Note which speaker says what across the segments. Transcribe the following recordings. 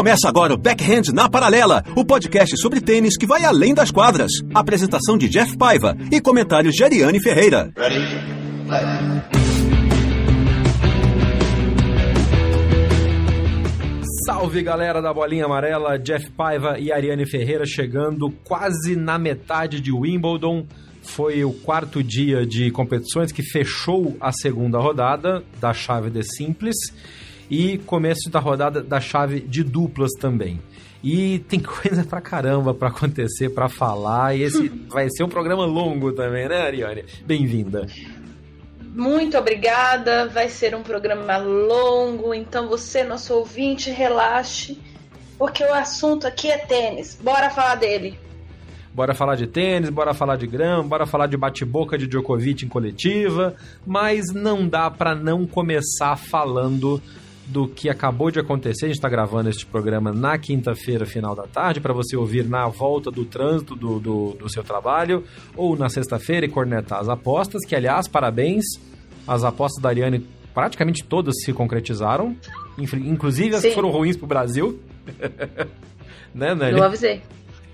Speaker 1: Começa agora o Backhand na Paralela, o podcast sobre tênis que vai além das quadras. Apresentação de Jeff Paiva e comentários de Ariane Ferreira. Ready?
Speaker 2: Salve galera da Bolinha Amarela, Jeff Paiva e Ariane Ferreira chegando quase na metade de Wimbledon. Foi o quarto dia de competições que fechou a segunda rodada da chave de simples e começo da rodada da chave de duplas também. E tem coisa pra caramba pra acontecer, pra falar, e esse vai ser um programa longo também, né, Ariane? Bem-vinda.
Speaker 3: Muito obrigada, vai ser um programa longo, então você, nosso ouvinte, relaxe, porque o assunto aqui é tênis. Bora falar dele.
Speaker 2: Bora falar de tênis, bora falar de grama, bora falar de bate-boca de Djokovic em coletiva, mas não dá para não começar falando do que acabou de acontecer. A gente está gravando este programa na quinta-feira, final da tarde, para você ouvir na volta do trânsito do, do, do seu trabalho, ou na sexta-feira e cornetar as apostas, que, aliás, parabéns, as apostas da Ariane praticamente todas se concretizaram, inclusive as Sim. que foram ruins para o Brasil.
Speaker 3: né, Nelly? Eu avisei.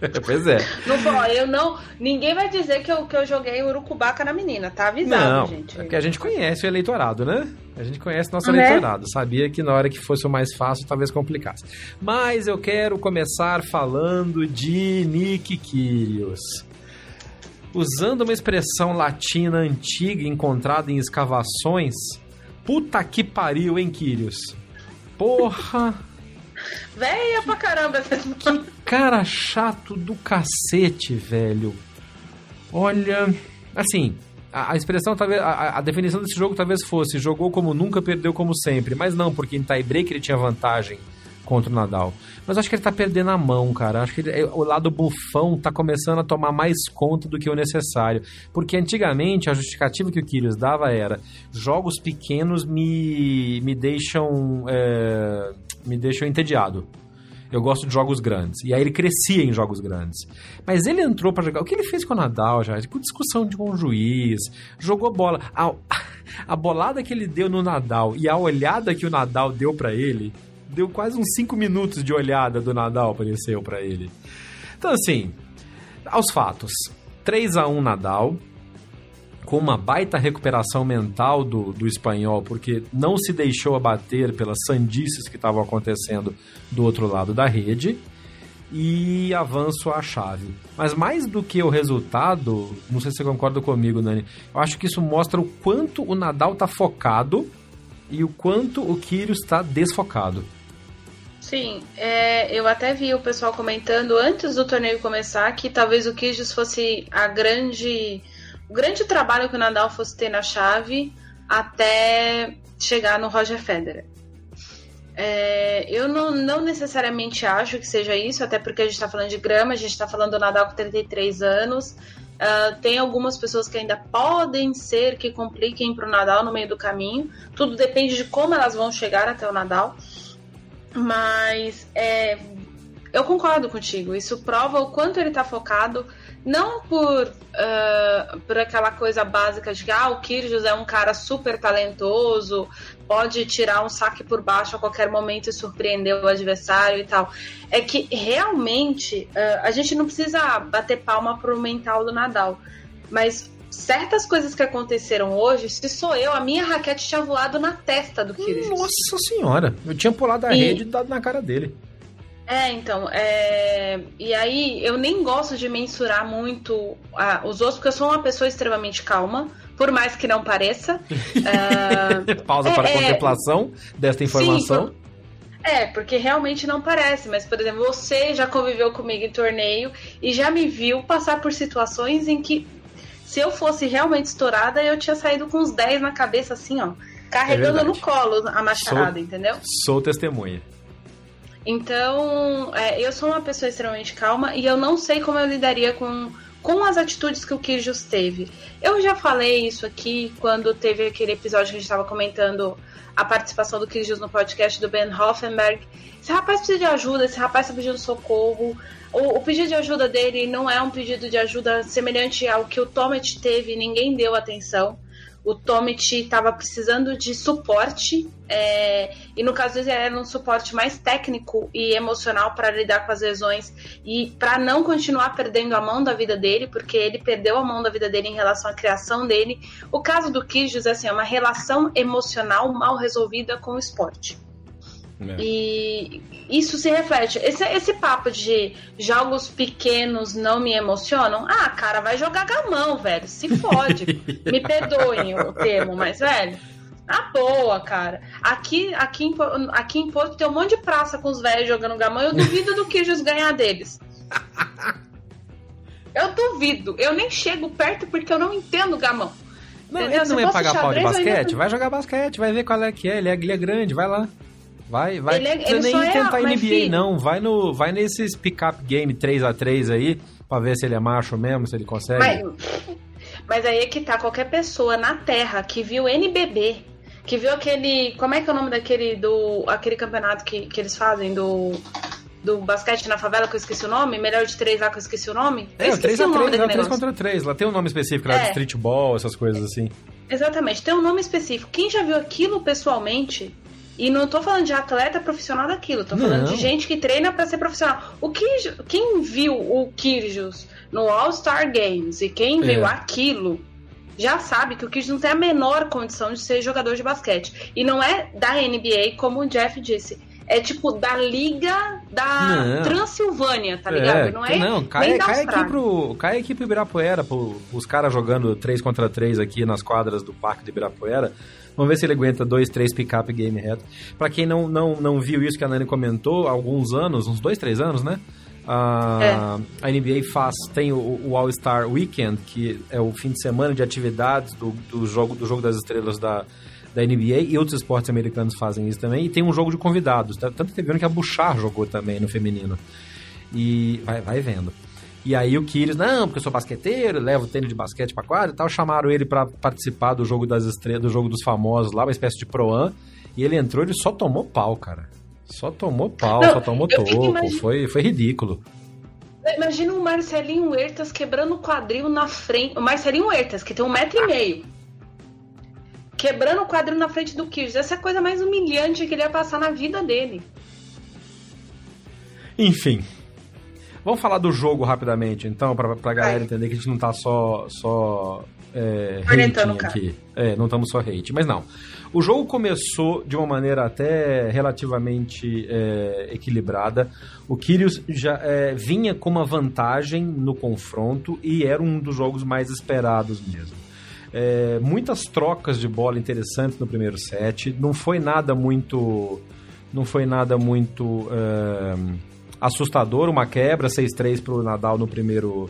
Speaker 2: pois é.
Speaker 3: Não vou, eu não. Ninguém vai dizer que eu, que eu joguei urucubaca na menina, tá avisado, não, gente.
Speaker 2: É que a gente conhece o eleitorado, né? A gente conhece nosso né? eleitorado. Sabia que na hora que fosse o mais fácil, talvez complicasse. Mas eu quero começar falando de Nick Kyrgios. Usando uma expressão latina antiga encontrada em escavações, puta que pariu, hein, Kyrgios? Porra!
Speaker 3: Véia pra caramba essa
Speaker 2: Que cara chato do cacete, velho. Olha, assim, a, a expressão talvez a, a, definição desse jogo talvez fosse jogou como nunca, perdeu como sempre, mas não, porque em tie-break ele tinha vantagem contra o Nadal. Mas acho que ele tá perdendo a mão, cara. Acho que ele, o lado bufão tá começando a tomar mais conta do que o necessário. Porque antigamente a justificativa que o Kyrgios dava era jogos pequenos me, me deixam é, me deixam entediado. Eu gosto de jogos grandes. E aí ele crescia em jogos grandes. Mas ele entrou para jogar. O que ele fez com o Nadal já? Com discussão de o juiz. Jogou bola. A, a bolada que ele deu no Nadal e a olhada que o Nadal deu para ele. Deu quase uns 5 minutos de olhada do Nadal, apareceu para ele. Então, assim, aos fatos. 3 a 1 Nadal com uma baita recuperação mental do, do espanhol, porque não se deixou abater pelas sandices que estavam acontecendo do outro lado da rede e avanço à chave. Mas mais do que o resultado, não sei se você concorda comigo, Nani, eu acho que isso mostra o quanto o Nadal está focado e o quanto o Kyrgios está desfocado.
Speaker 3: Sim, é, eu até vi o pessoal comentando antes do torneio começar que talvez o Kyrgios fosse a grande o grande trabalho que o Nadal fosse ter na chave até chegar no Roger Federer. É, eu não, não, necessariamente acho que seja isso, até porque a gente está falando de grama, a gente está falando do Nadal com 33 anos. Uh, tem algumas pessoas que ainda podem ser que compliquem para o Nadal no meio do caminho. Tudo depende de como elas vão chegar até o Nadal. Mas é, eu concordo contigo. Isso prova o quanto ele está focado não por, uh, por aquela coisa básica de que ah, o Kyrgios é um cara super talentoso, pode tirar um saque por baixo a qualquer momento e surpreender o adversário e tal. É que realmente uh, a gente não precisa bater palma pro mental do Nadal, mas certas coisas que aconteceram hoje, se sou eu, a minha raquete tinha voado na testa do Kyrgios.
Speaker 2: Nossa senhora, eu tinha pulado a e... rede e dado na cara dele.
Speaker 3: É, então, é... e aí eu nem gosto de mensurar muito ah, os outros, porque eu sou uma pessoa extremamente calma, por mais que não pareça.
Speaker 2: uh... Pausa é, para a é... contemplação desta informação. Sim, por...
Speaker 3: É, porque realmente não parece, mas, por exemplo, você já conviveu comigo em torneio e já me viu passar por situações em que Se eu fosse realmente estourada, eu tinha saído com uns 10 na cabeça, assim, ó. Carregando
Speaker 2: É
Speaker 3: no colo a machadada,
Speaker 2: Sou-
Speaker 3: entendeu?
Speaker 2: Sou testemunha.
Speaker 3: Então, é, eu sou uma pessoa extremamente calma e eu não sei como eu lidaria com, com as atitudes que o Kirjus teve. Eu já falei isso aqui quando teve aquele episódio que a gente estava comentando a participação do Kirjus no podcast do Ben Hoffenberg. Esse rapaz precisa de ajuda, esse rapaz está pedindo socorro. O, o pedido de ajuda dele não é um pedido de ajuda semelhante ao que o Tomet teve, ninguém deu atenção. O Tomet estava precisando de suporte, é, e no caso dele era um suporte mais técnico e emocional para lidar com as lesões e para não continuar perdendo a mão da vida dele, porque ele perdeu a mão da vida dele em relação à criação dele. O caso do Kijos assim, é uma relação emocional mal resolvida com o esporte.
Speaker 2: É.
Speaker 3: E isso se reflete. Esse, esse papo de jogos pequenos não me emocionam. Ah, cara, vai jogar gamão, velho. Se fode. me perdoem o termo, mas, velho. Na boa, cara. Aqui, aqui, em, aqui em Porto tem um monte de praça com os velhos jogando gamão. Eu duvido do Kijos ganhar deles. Eu duvido. Eu nem chego perto porque eu não entendo gamão.
Speaker 2: Não,
Speaker 3: Entendeu?
Speaker 2: ele não ia pagar pau de
Speaker 3: ainda-
Speaker 2: basquete? Vai jogar basquete, vai ver qual é que é. Ele é, ele é grande, vai lá. Vai, vai.
Speaker 3: Ele é- ele
Speaker 2: nem
Speaker 3: é-
Speaker 2: tentar NBA,
Speaker 3: filho-
Speaker 2: não. Vai, no, vai nesses pick-up game 3x3 aí, pra ver se ele é macho mesmo, se ele consegue.
Speaker 3: Mas, mas aí é que tá, qualquer pessoa na Terra que viu NBB, que viu aquele. Como é que é o nome daquele do. aquele campeonato que, que eles fazem do. Do basquete na favela, que eu esqueci o nome, melhor de três lá que eu esqueci o nome. Eu
Speaker 2: É, o
Speaker 3: esqueci o
Speaker 2: 3x3,
Speaker 3: nome
Speaker 2: é o
Speaker 3: daquele
Speaker 2: 3
Speaker 3: negócio.
Speaker 2: contra 3. Lá tem um nome específico, lá de
Speaker 3: É.
Speaker 2: streetball, essas coisas assim.
Speaker 3: Exatamente, tem um nome específico. Quem já viu aquilo pessoalmente, e não tô falando de atleta profissional daquilo, tô falando
Speaker 2: Não.
Speaker 3: de gente que treina pra ser profissional. O Kirj- quem viu o Kirjus no All-Star Games e quem viu
Speaker 2: É.
Speaker 3: aquilo já sabe que o Kirjus não tem a menor condição de ser jogador de basquete. E não é da NBA, como o Jeff disse. É tipo da Liga da
Speaker 2: Não.
Speaker 3: Transilvânia, tá ligado? não é
Speaker 2: não, cai, cai, aqui pro, cai aqui pro Ibirapuera, pro, os caras jogando 3 contra 3 aqui nas quadras do Parque do Ibirapuera. Vamos ver se ele aguenta dois, três pick-up game reto. Pra quem não, não, não viu isso que a Nani comentou, há alguns anos, uns dois, três anos, né? A, a NBA faz, tem o, o All-Star Weekend, que é o fim de semana de atividades do, do, jogo, do jogo das estrelas da, da NBA, e outros esportes americanos fazem isso também, e tem um jogo de convidados. Tanto teve ano que a Bouchard jogou também no feminino. E vai, vai vendo. E aí o Kyrgios, não, porque eu sou basqueteiro, levo tênis de basquete pra quadra e tal, chamaram ele pra participar do jogo das estrelas, do jogo dos famosos lá, uma espécie de pro-am, e ele entrou, ele só tomou pau, cara. Só tomou pau,
Speaker 3: Não,
Speaker 2: só tomou toco, foi, foi ridículo.
Speaker 3: Imagina o Marcelinho Huertas quebrando o quadril na frente. O Marcelinho Huertas, que tem um metro e meio. Quebrando o quadril na frente do Kirsch. Essa é a coisa mais humilhante que ele ia passar na vida dele.
Speaker 2: Enfim. Vamos falar do jogo rapidamente, então, pra, pra galera
Speaker 3: Vai.
Speaker 2: entender que a gente não tá só, só é,
Speaker 3: cara.
Speaker 2: aqui. É, não estamos só hate, mas não. O jogo começou de uma maneira até relativamente é, equilibrada. O Kyrgios já é, vinha com uma vantagem no confronto e era um dos jogos mais esperados mesmo. É, muitas trocas de bola interessantes no primeiro set. Não foi nada muito. Não foi nada muito é, assustador. Uma quebra, 6-3 para o Nadal no primeiro,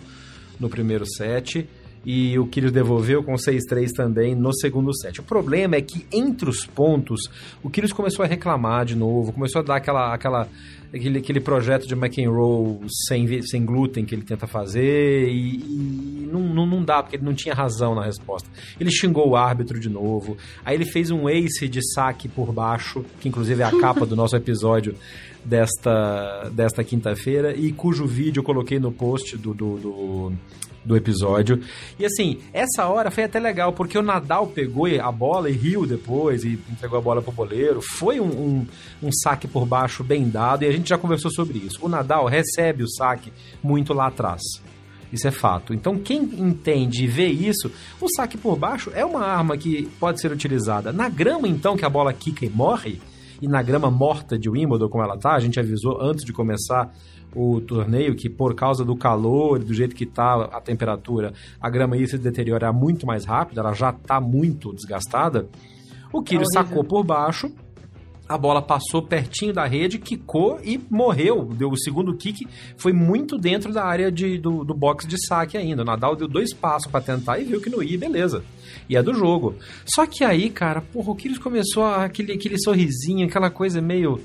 Speaker 2: no primeiro set. E o Kyrgios devolveu com 6-3 também no segundo set. O problema é que entre os pontos, o Kyrgios começou a reclamar de novo, começou a dar aquela, aquela, aquele, aquele projeto de McEnroe sem, sem glúten que ele tenta fazer e, e não, não, não dá, porque ele não tinha razão na resposta. Ele xingou o árbitro de novo, aí ele fez um ace de saque por baixo, que inclusive é a capa do nosso episódio desta, desta quinta-feira, e cujo vídeo eu coloquei no post do, do, do do episódio. E assim, essa hora foi até legal, porque o Nadal pegou a bola e riu depois e entregou a bola pro boleiro. Foi um, um, um saque por baixo bem dado e a gente já conversou sobre isso. O Nadal recebe o saque muito lá atrás. Isso é fato. Então, quem entende e vê isso, o saque por baixo é uma arma que pode ser utilizada. Na grama, então, que a bola quica e morre, e na grama morta de Wimbledon, como ela tá, a gente avisou antes de começar o torneio que por causa do calor e do jeito que tá a temperatura, a grama ia se deteriorar muito mais rápido, ela já tá muito desgastada. O Kyrgios
Speaker 3: Horrível.
Speaker 2: sacou por baixo a bola passou pertinho da rede, quicou e morreu. Deu o segundo kick, foi muito dentro da área de, do, do box de saque ainda. O Nadal deu dois passos para tentar e viu que não ia, beleza. E é do jogo. Só que aí, cara, porra, o Kyrgios começou aquele, aquele sorrisinho, aquela coisa meio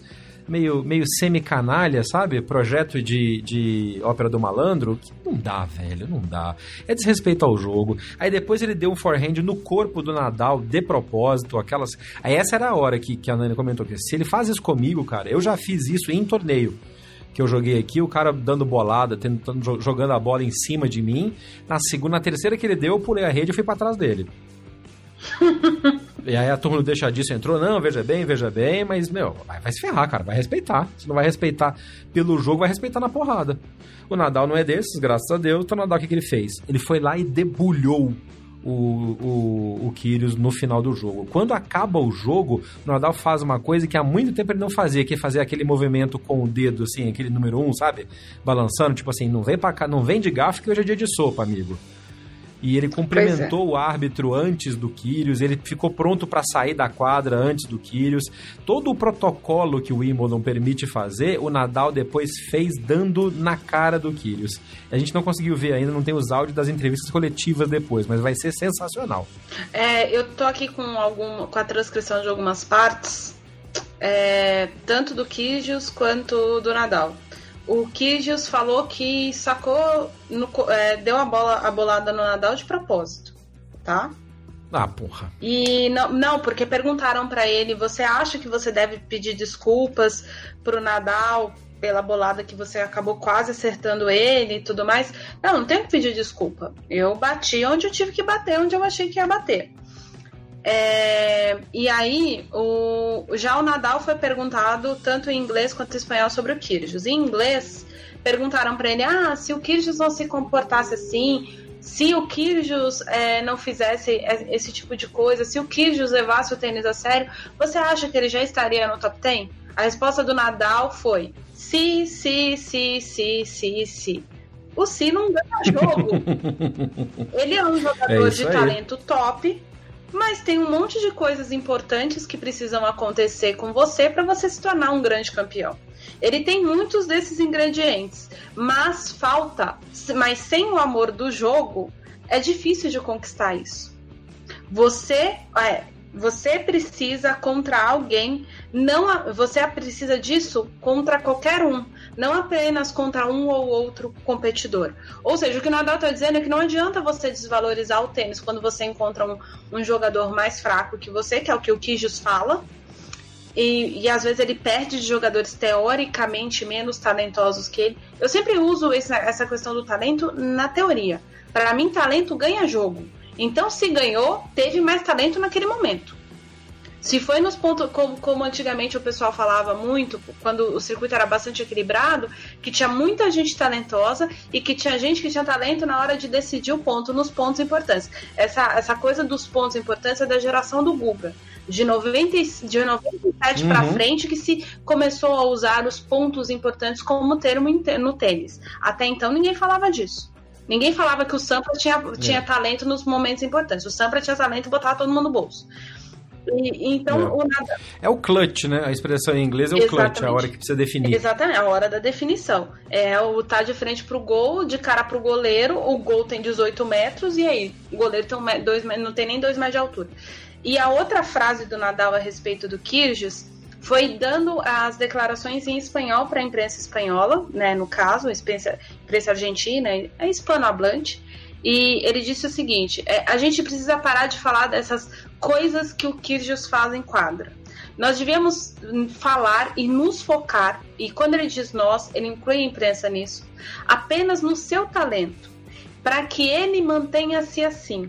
Speaker 2: meio, meio semi-canalha, sabe? Projeto de, de ópera do malandro, que não dá, velho, não dá. É desrespeito ao jogo. Aí depois ele deu um forehand no corpo do Nadal, de propósito, aquelas... Aí essa era a hora que, que a Nani comentou, que se ele faz isso comigo, cara, eu já fiz isso em torneio que eu joguei aqui, o cara dando bolada, tentando, jogando a bola em cima de mim. Na segunda, na terceira que ele deu, eu pulei a rede e fui para trás dele. e aí a turma do Deixa Disso entrou, não, veja bem, veja bem, mas, meu, vai, se ferrar, cara, vai respeitar. Se não vai respeitar pelo jogo, vai respeitar na porrada. O Nadal não é desses, graças a Deus, então o Nadal o que, que ele fez? Ele foi lá e debulhou o, o, o Kyrgios no final do jogo. Quando acaba o jogo, o Nadal faz uma coisa que há muito tempo ele não fazia, que é fazer aquele movimento com o dedo, assim, aquele número um, sabe? Balançando, tipo assim, não vem pra cá, não vem de gafe que hoje é dia de sopa, amigo e ele cumprimentou é. o árbitro antes do Kyrgios, ele ficou pronto para sair da quadra antes do Kyrgios. Todo o protocolo que o Wimbledon permite fazer, o Nadal depois fez dando na cara do Kyrgios. A gente não conseguiu ver ainda, não tem os áudios das entrevistas coletivas depois, mas vai ser sensacional.
Speaker 3: É, eu tô aqui com, algum, com a transcrição de algumas partes, é, tanto do Kyrgios quanto do Nadal o Kyrgios falou que sacou, no, é, deu a bola, a bolada no Nadal de propósito, tá?
Speaker 2: Ah, porra.
Speaker 3: E não, não porque perguntaram para ele, você acha que você deve pedir desculpas pro Nadal pela bolada que você acabou quase acertando ele e tudo mais? Não, não tenho que pedir desculpa. Eu bati onde eu tive que bater, onde eu achei que ia bater. É, e aí, o, já o Nadal foi perguntado tanto em inglês quanto em espanhol sobre o Kyrgios. Em inglês, perguntaram para ele: ah, se o Kyrgios não se comportasse assim, se o Kyrgios é, não fizesse esse tipo de coisa, se o Kyrgios levasse o tênis a sério, você acha que ele já estaria no top 10? A resposta do Nadal foi: sim, sim, sim, sim, sim, sim. O Si não ganha jogo. ele é um jogador é de aí. talento top mas tem um monte de coisas importantes que precisam acontecer com você para você se tornar um grande campeão. Ele tem muitos desses ingredientes, mas falta, mas sem o amor do jogo, é difícil de conquistar isso. Você, é, você precisa contra alguém, não, você precisa disso contra qualquer um não apenas contra um ou outro competidor. Ou seja, o que o Nadal está dizendo é que não adianta você desvalorizar o tênis quando você encontra um, um jogador mais fraco que você, que é o que o Kijos fala, e, e, às vezes ele perde de jogadores teoricamente menos talentosos que ele. Eu sempre uso essa questão do talento na teoria. Para mim, talento ganha jogo. Então, se ganhou, teve mais talento naquele momento. Se foi nos pontos, como, como antigamente o pessoal falava muito, quando o circuito era bastante equilibrado, que tinha muita gente talentosa e que tinha gente que tinha talento na hora de decidir o ponto nos pontos importantes. Essa, essa coisa dos pontos importantes é da geração do Guga. De, 90, de 97 uhum. para frente que se começou a usar os pontos importantes como termo no tênis. Até então ninguém falava disso. Ninguém falava que o Sampra tinha, tinha é. talento nos momentos importantes. O Sampra tinha talento e botava todo mundo no bolso. E, então,
Speaker 2: é.
Speaker 3: o nada...
Speaker 2: é o clutch, né? A expressão em inglês é o Exatamente. clutch, é a hora que precisa definir.
Speaker 3: Exatamente, a hora da definição. É o tá de frente pro gol, de cara pro goleiro, o gol tem 18 metros, e aí? O goleiro tem dois, não tem nem 2 metros de altura. E a outra frase do Nadal a respeito do Kyrgios foi dando as declarações em espanhol para a imprensa espanhola, né, no caso, a imprensa, imprensa argentina, é hispanohablante, e ele disse o seguinte: é, a gente precisa parar de falar dessas coisas que o Kyrgios faz em quadra. Nós devíamos falar e nos focar, e quando ele diz nós, ele inclui a imprensa nisso, apenas no seu talento, para que ele mantenha-se assim.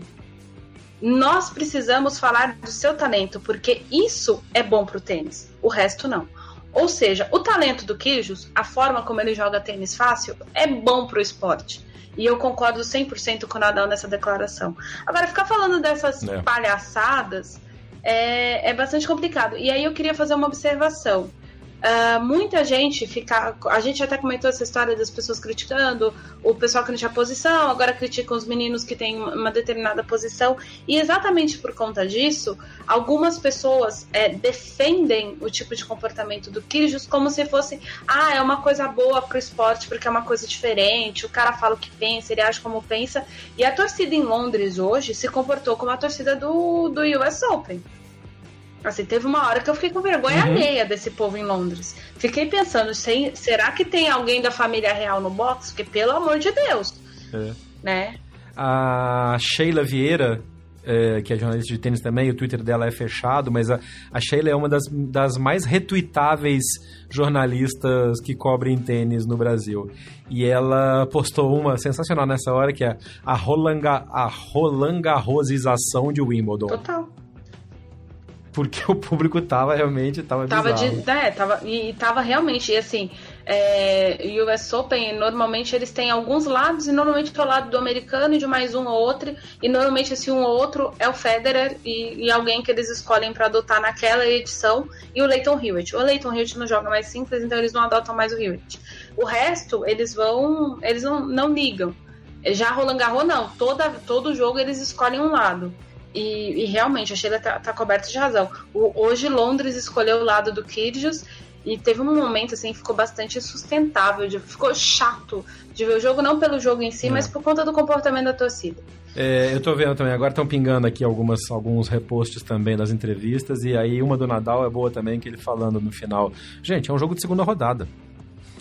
Speaker 3: Nós precisamos falar do seu talento, porque isso é bom para o tênis, o resto não. Ou seja, o talento do Kyrgios, a forma como ele joga tênis fácil, é bom para o esporte e eu concordo 100% com o Nadal nessa declaração. Agora, ficar falando dessas é. palhaçadas é, é bastante complicado. E aí eu queria fazer uma observação. Uh, muita gente fica. A gente até comentou essa história das pessoas criticando, o pessoal que não tinha posição, agora criticam os meninos que têm uma determinada posição. E exatamente por conta disso, algumas pessoas é, defendem o tipo de comportamento do Kyrgios como se fosse, ah, é uma coisa boa pro esporte porque é uma coisa diferente, o cara fala o que pensa, ele age como pensa. E a torcida em Londres hoje se comportou como a torcida do, do US Open. Assim, teve uma hora que eu fiquei com vergonha uhum. alheia desse povo em Londres. Fiquei pensando, será que tem alguém da família real no box? Porque, pelo amor de Deus, é. né?
Speaker 2: A Sheila Vieira, é, que é jornalista de tênis também, o Twitter dela é fechado, mas a, a Sheila é uma das, das mais retweetáveis jornalistas que cobrem tênis no Brasil. E ela postou uma sensacional nessa hora, que é a Rolanga, a Roland Garrosização de Wimbledon.
Speaker 3: Total
Speaker 2: porque o público tava realmente tava,
Speaker 3: tava bizarro. de é, tava e tava realmente e assim é, US Open normalmente eles têm alguns lados e normalmente é o lado do americano e de mais um ou outro e normalmente esse um ou outro é o Federer e, e alguém que eles escolhem para adotar naquela edição e o Leighton Hewitt. O Leighton Hewitt não joga mais simples então eles não adotam mais o Hewitt. O resto eles vão eles não, não ligam. Já Roland Garros não. Toda todo jogo eles escolhem um lado e, e, realmente, a Sheila tá, tá coberta de razão. O, hoje Londres escolheu o lado do Kyrgios e teve um momento assim que ficou bastante insustentável, de, ficou chato de ver o jogo, não pelo jogo em si, é. mas por conta do comportamento da torcida.
Speaker 2: É, eu tô vendo também, agora estão pingando aqui algumas, alguns repostes também das entrevistas, e aí uma do Nadal é boa também, que ele falando no final, gente, é um jogo de segunda rodada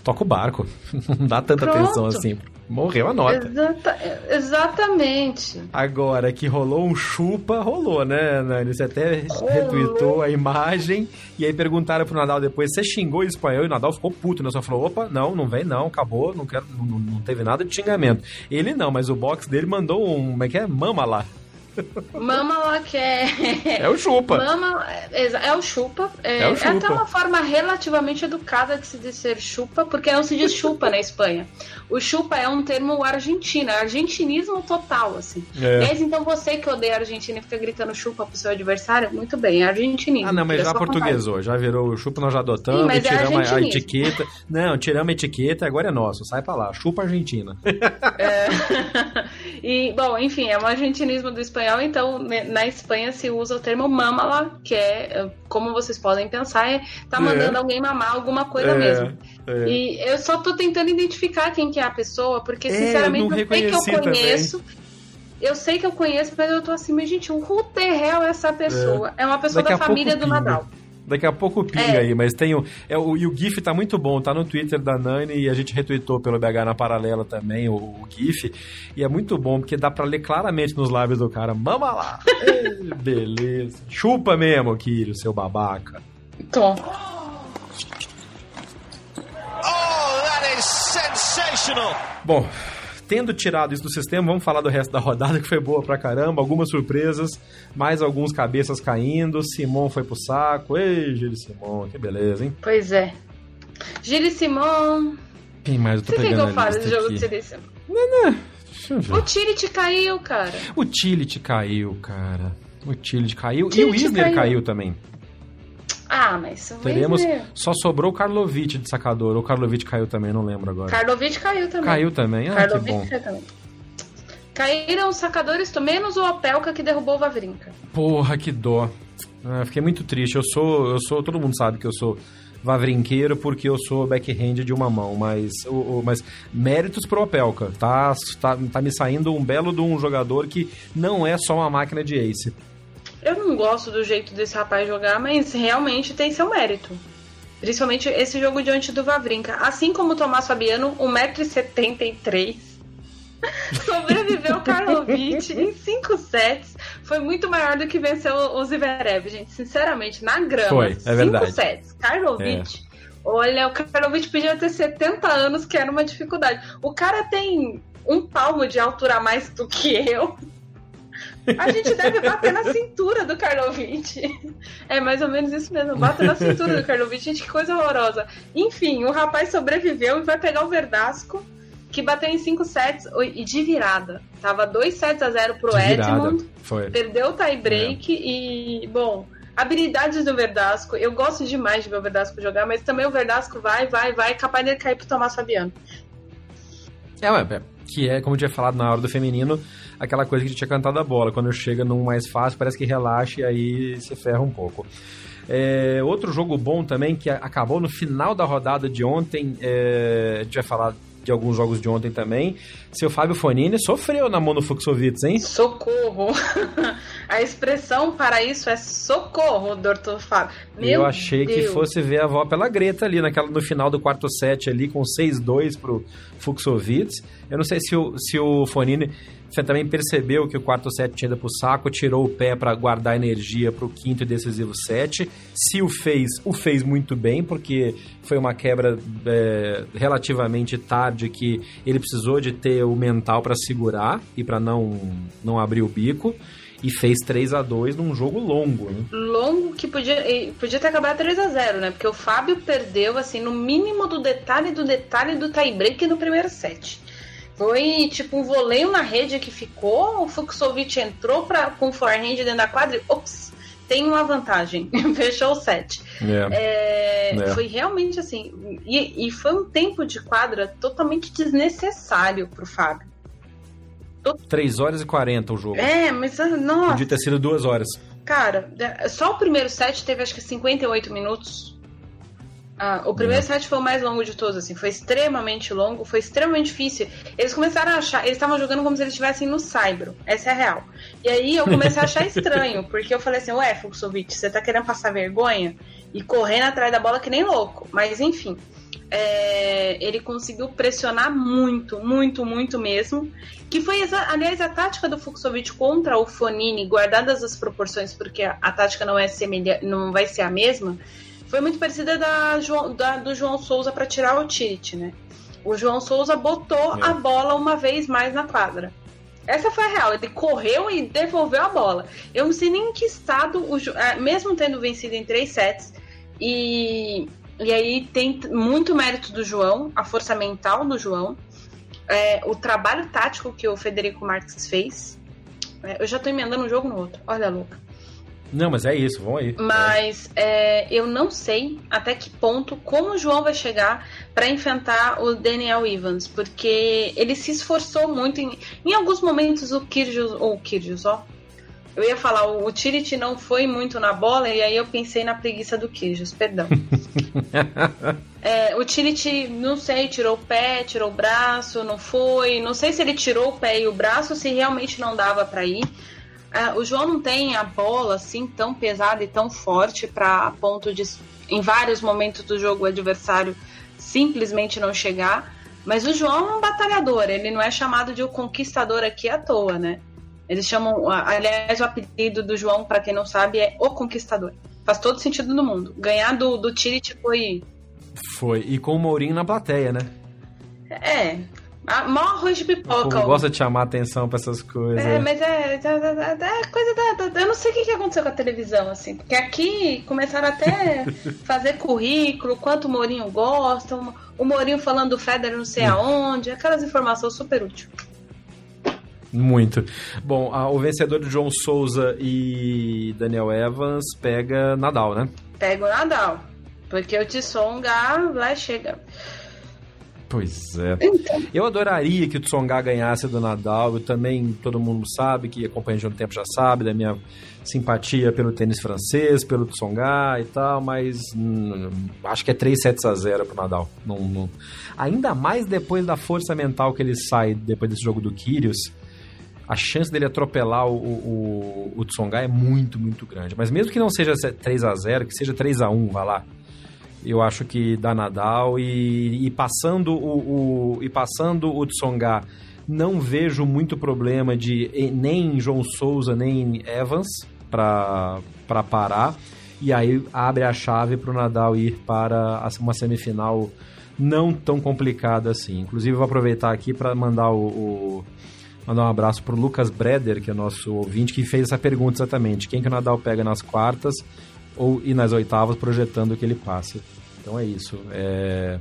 Speaker 2: toca o barco. Não dá tanta Pronto. atenção assim. Morreu a nota.
Speaker 3: Exata, exatamente.
Speaker 2: Agora que rolou um chupa, rolou, né, Nani? Você até rolou. retweetou a imagem e aí perguntaram pro Nadal depois, você xingou em espanhol? E o Nadal ficou puto, né? Só falou, opa, não, não vem não, acabou, não, quero, não, não teve nada de xingamento. Ele não, mas o box dele mandou um, como é que é? Mama lá.
Speaker 3: Mama lá que é.
Speaker 2: É o chupa.
Speaker 3: Mama é, o chupa. É, é, o chupa. é até uma forma relativamente educada de se dizer chupa, porque não se diz chupa na Espanha. O chupa é um termo argentino, é argentinismo total, assim. É. então você que odeia a Argentina e fica gritando chupa pro seu adversário, muito bem, é argentinismo.
Speaker 2: Ah, não, mas já portuguesou, já virou o chupa, nós já adotamos, Sim, mas é tiramos é a etiqueta. Não, tiramos a etiqueta, agora é nosso, sai pra lá, chupa Argentina.
Speaker 3: É. e, bom, enfim, é um argentinismo do espanhol, então né, na Espanha se usa o termo mamala, que é, como vocês podem pensar, é tá mandando é. alguém mamar alguma coisa é. mesmo. É. E eu só tô tentando identificar quem que é a pessoa, porque é, sinceramente eu, eu sei que eu conheço. Também. Eu sei que eu conheço, mas eu tô assim, mas gente, who the hell é essa pessoa? É, é uma pessoa Daqui da família do Nadal.
Speaker 2: Daqui a pouco pinga é. aí, mas tem o, é, o. E o GIF tá muito bom, tá no Twitter da Nani e a gente retweetou pelo BH na paralela também o, o GIF. E é muito bom, porque dá pra ler claramente nos lábios do cara. Mama lá! Ei, beleza. Chupa mesmo, Kiro, seu babaca.
Speaker 3: Tom.
Speaker 2: Sensational! Bom, tendo tirado isso do sistema, vamos falar do resto da rodada, que foi boa pra caramba, algumas surpresas, mais alguns cabeças caindo, Simon foi pro saco, ei, Gilles Simon, que beleza, hein?
Speaker 3: Pois é. Gilles Simon...
Speaker 2: Quem mais eu tô Você pegando que eu falo do jogo do Simon? Não,
Speaker 3: não. O Tilit caiu, cara.
Speaker 2: O Tilit caiu, cara. O Tilit caiu. e o Isner caiu. caiu também.
Speaker 3: Ah, mas
Speaker 2: Teremos. Só sobrou o Karlovic de sacador. O Karlovic caiu também, não lembro agora.
Speaker 3: Karlovic caiu também.
Speaker 2: Caiu também? Ah, Karlovic que bom. Caiu também.
Speaker 3: Caíram os sacadores, menos o Opelka que derrubou o Vavrinka.
Speaker 2: Porra, que dó. Ah, fiquei muito triste. Eu sou, eu sou. Todo mundo sabe que eu sou vavrinqueiro porque eu sou backhand de uma mão, mas, o, o, mas méritos pro Opelka. Tá, tá, tá me saindo um belo de um jogador que não é só uma máquina de ace.
Speaker 3: Eu não gosto do jeito desse rapaz jogar, mas realmente tem seu mérito. Principalmente esse jogo diante do Vavrinka. Assim como o Tomás Fabiano, 1,73m, sobreviveu o Karlovic em 5 sets. Foi muito maior do que venceu o Zverev, gente. Sinceramente, na grama.
Speaker 2: Foi, é verdade. 5
Speaker 3: sets. Karlovic. É. Olha, o Karlovic podia ter 70 anos, que era uma dificuldade. O cara tem um palmo de altura a mais do que eu. A gente deve bater na cintura do Karlovic. É mais ou menos isso mesmo. Bata na cintura do Karlovic. Gente, que coisa horrorosa. Enfim, o rapaz sobreviveu e vai pegar o Verdasco, que bateu em 5 sets e de virada. Tava 2 sets a 0 pro Edmond. Foi. Perdeu o tie break é. e, bom, habilidades do Verdasco. Eu gosto demais de ver o Verdasco jogar, mas também o Verdasco vai, vai, vai, capaz de cair pro Tomás Fabiano.
Speaker 2: É, ué, que é, como eu tinha falado na hora do feminino, aquela coisa que tinha cantado a bola. Quando chega num mais fácil, parece que relaxa e aí se ferra um pouco. É, outro jogo bom também, que acabou no final da rodada de ontem, é, a gente vai falar de alguns jogos de ontem também. Seu Fábio Fonini sofreu na mão do Fuxovitz, hein?
Speaker 3: Socorro! a expressão para isso é socorro, doutor Fábio. Meu
Speaker 2: Eu achei Deus. que fosse ver a avó pela Greta ali, naquela, no final do quarto set ali, com 6-2 pro Fuxovitz. Eu não sei se o, se o Fonini você também percebeu que o quarto set tinha ido pro saco, tirou o pé para guardar energia para o quinto e decisivo set. Se o fez, o fez muito bem, porque foi uma quebra é, relativamente tarde que ele precisou de ter o mental para segurar e para não, não abrir o bico e fez 3 a 2 num jogo longo, né?
Speaker 3: Longo que podia, podia ter acabado 3 a 0 né? Porque o Fábio perdeu, assim, no mínimo do detalhe do detalhe do tie-break no primeiro set. Foi tipo um voleio na rede que ficou, o Fuxovic entrou pra, com o forehand dentro da quadra e, ops, tem uma vantagem. Fechou o set. Yeah. É, yeah. É. Foi realmente assim. E, e, foi um tempo de quadra totalmente desnecessário pro Fábio.
Speaker 2: 3 horas e 40 o jogo.
Speaker 3: É, mas ah, nossa.
Speaker 2: Podia ter sido 2 horas.
Speaker 3: Cara, só o primeiro set teve acho que 58 minutos. Ah, o primeiro set foi o mais longo de todos, assim, foi extremamente longo, foi extremamente difícil. Eles começaram a achar, eles estavam jogando como se eles estivessem no Saibro, essa é a real. E aí eu comecei a achar estranho, porque eu falei assim, ué, Fuxovic, você tá querendo passar vergonha? E correndo atrás da bola que nem louco. Mas enfim, é, ele conseguiu pressionar muito, muito, muito mesmo. Que foi, aliás, a tática do Fuxovic contra o Fonini, guardadas as proporções, porque a, a tática não, é semelha, não vai ser a mesma foi muito parecida da, da do João Souza para tirar o Tite, né? O João Souza botou é. a bola uma vez mais na quadra. Essa foi a real. Ele correu e devolveu a bola. Eu não sei nem em que estado, o, é, mesmo tendo vencido em três sets, e, e aí tem muito mérito do João, a força mental do João, é, o trabalho tático que o Federico Marques fez. É, eu já tô emendando um jogo no outro. Olha, Luca.
Speaker 2: Não, mas é isso, vamos aí.
Speaker 3: Mas é, eu não sei até que ponto como o João vai chegar para enfrentar o Daniel Evans, porque ele se esforçou muito em, em alguns momentos o Kyrgios, ou o Kyrgios, ó. Eu ia falar, o, o Tirit não foi muito na bola e aí eu pensei na preguiça do Kyrgios, perdão. é, o Tirit, não sei, tirou o pé, tirou o braço, não foi, não sei se ele tirou o pé e o braço, se realmente não dava para ir. É, o João não tem a bola assim tão pesada e tão forte para ponto de em vários momentos do jogo o adversário simplesmente não chegar. Mas o João é um batalhador, ele não é chamado de o conquistador aqui à toa, né? Eles chamam, aliás, o apelido do João, para quem não sabe, é o conquistador. Faz todo sentido no mundo. Ganhar do, do Tirit foi.
Speaker 2: Foi, e com o Mourinho na plateia, né?
Speaker 3: É, a, maior arroz de pipoca.
Speaker 2: O gosta de chamar atenção pra essas coisas.
Speaker 3: É, mas é, é, é, é coisa da, da, Eu não sei o que aconteceu com a televisão, assim. Porque aqui começaram até fazer currículo, quanto o Mourinho gosta, o Mourinho falando do Federer não sei aonde, aquelas informações super úteis.
Speaker 2: Muito. Bom, a, o vencedor de João Souza e Daniel Evans pega Nadal, né?
Speaker 3: Pega o Nadal. Porque o Tsonga vai chegar.
Speaker 2: Pois é. Então. Eu adoraria que o Tsonga ganhasse do Nadal. Eu também, todo mundo sabe, que acompanha de um tempo já sabe, da minha simpatia pelo tênis francês, pelo Tsonga e tal, mas hum, acho que é 3 sets a 0 pro Nadal. Não, não... Ainda mais depois da força mental que ele sai depois desse jogo do Kyrgios, a chance dele atropelar o, o, o Tsonga é muito, muito grande. Mas mesmo que não seja 3 a 0 que seja 3 a 1 vá lá eu acho que dá Nadal e, e passando o, o, e passando o Tsonga não vejo muito problema de nem João Souza nem Evans para parar. E aí abre a chave para o Nadal ir para uma semifinal não tão complicada assim. Inclusive vou aproveitar aqui para mandar o, o, mandar um abraço para o Lucas Breder, que é nosso ouvinte, que fez essa pergunta exatamente: quem que o Nadal pega nas quartas ou e nas oitavas projetando que ele passe. Então é isso. É...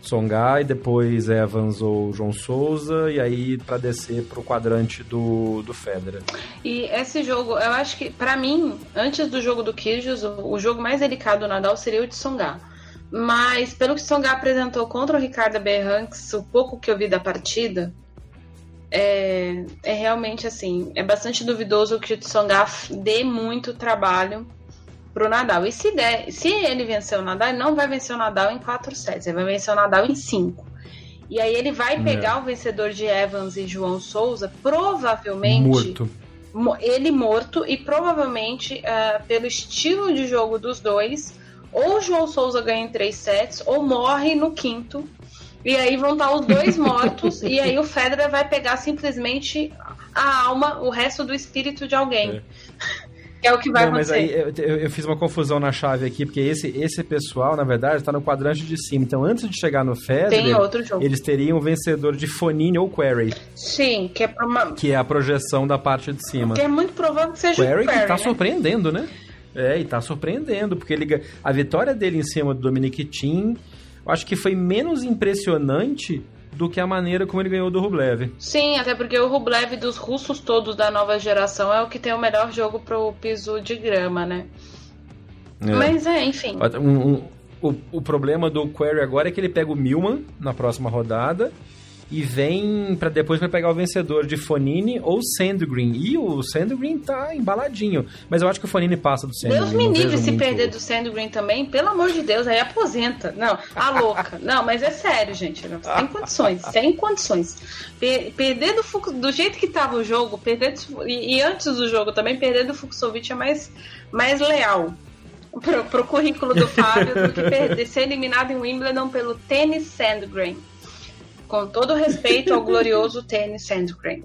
Speaker 2: Songai, depois Evans ou João Souza, e aí para descer pro quadrante do, do Federer.
Speaker 3: E esse jogo, eu acho que, para mim, antes do jogo do Kyrgios, o, o, jogo mais delicado do Nadal seria o de Songa. Mas pelo que Songa apresentou contra o Ricardo Berranques, o pouco que eu vi da partida, é, é realmente assim, é bastante duvidoso que o Tsonga dê muito trabalho pro Nadal. E se der, se ele vencer o Nadal, ele não vai vencer o Nadal em 4 sets, ele vai vencer o Nadal em 5. E aí ele vai pegar é. o vencedor de Evans e João Souza, provavelmente.
Speaker 2: Morto.
Speaker 3: Ele morto, e provavelmente, uh, pelo estilo de jogo dos dois, ou João Souza ganha em 3 sets, ou morre no quinto. E aí vão estar os dois mortos, e aí o Federer vai pegar simplesmente a alma, o resto do espírito de alguém. É. É o que vai não,
Speaker 2: acontecer. Mas aí eu, eu, fiz uma confusão na chave aqui, porque esse, esse pessoal, na verdade, está no quadrante de cima. Então, antes de chegar no Federer, eles teriam o vencedor de Fonini ou Query.
Speaker 3: Sim, que é uma...
Speaker 2: Que é a projeção da parte de cima.
Speaker 3: Que é muito provável que seja
Speaker 2: Query,
Speaker 3: o Query,
Speaker 2: que tá
Speaker 3: né?
Speaker 2: surpreendendo, né? É, e tá surpreendendo, porque ele, a vitória dele em cima do Dominic Thiem, eu acho que foi menos impressionante do que a maneira como ele ganhou do Rublev.
Speaker 3: Sim, até porque o Rublev dos russos todos da nova geração é o que tem o melhor jogo pro piso de grama, né? É. Mas é, enfim.
Speaker 2: Um, um, o, o problema do Query agora é que ele pega o Milman na próxima rodada e vem para depois para pegar o vencedor de Fonini ou Sandgren. E o Sandgren tá embaladinho, mas eu acho que o Fonini passa do Sandgren.
Speaker 3: Deus me livre se muito... perder do Sandgren também, pelo amor de Deus, aí aposenta. Não, a louca. Não, mas é sério, gente, sem condições, sem condições. Per perder do, do jeito que tava o jogo, perder do, e, e, antes do jogo também, perder do Fuxovic é mais, mais leal. Pro, pro currículo do Fábio do que perder, ser eliminado em Wimbledon pelo Tennis Sandgren. Com todo respeito ao glorioso tênis Sandgren.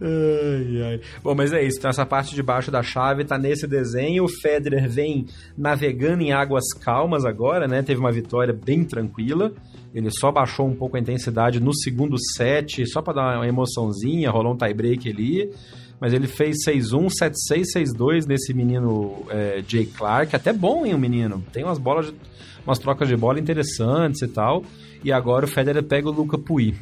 Speaker 2: Ai, ai. Bom, mas é isso. Então, essa parte de baixo da chave tá nesse desenho. O Federer vem navegando em águas calmas agora, né? Teve uma vitória bem tranquila. Ele só baixou um pouco a intensidade no segundo set, só para dar uma emoçãozinha. Rolou um tie-break ali. Mas ele fez 6-1, 7-6, 6-2 nesse menino é, Jay Clark. Até bom, hein, o menino. Tem umas bolas, umas trocas de bola interessantes e tal. E agora o Federer pega o Luca Pui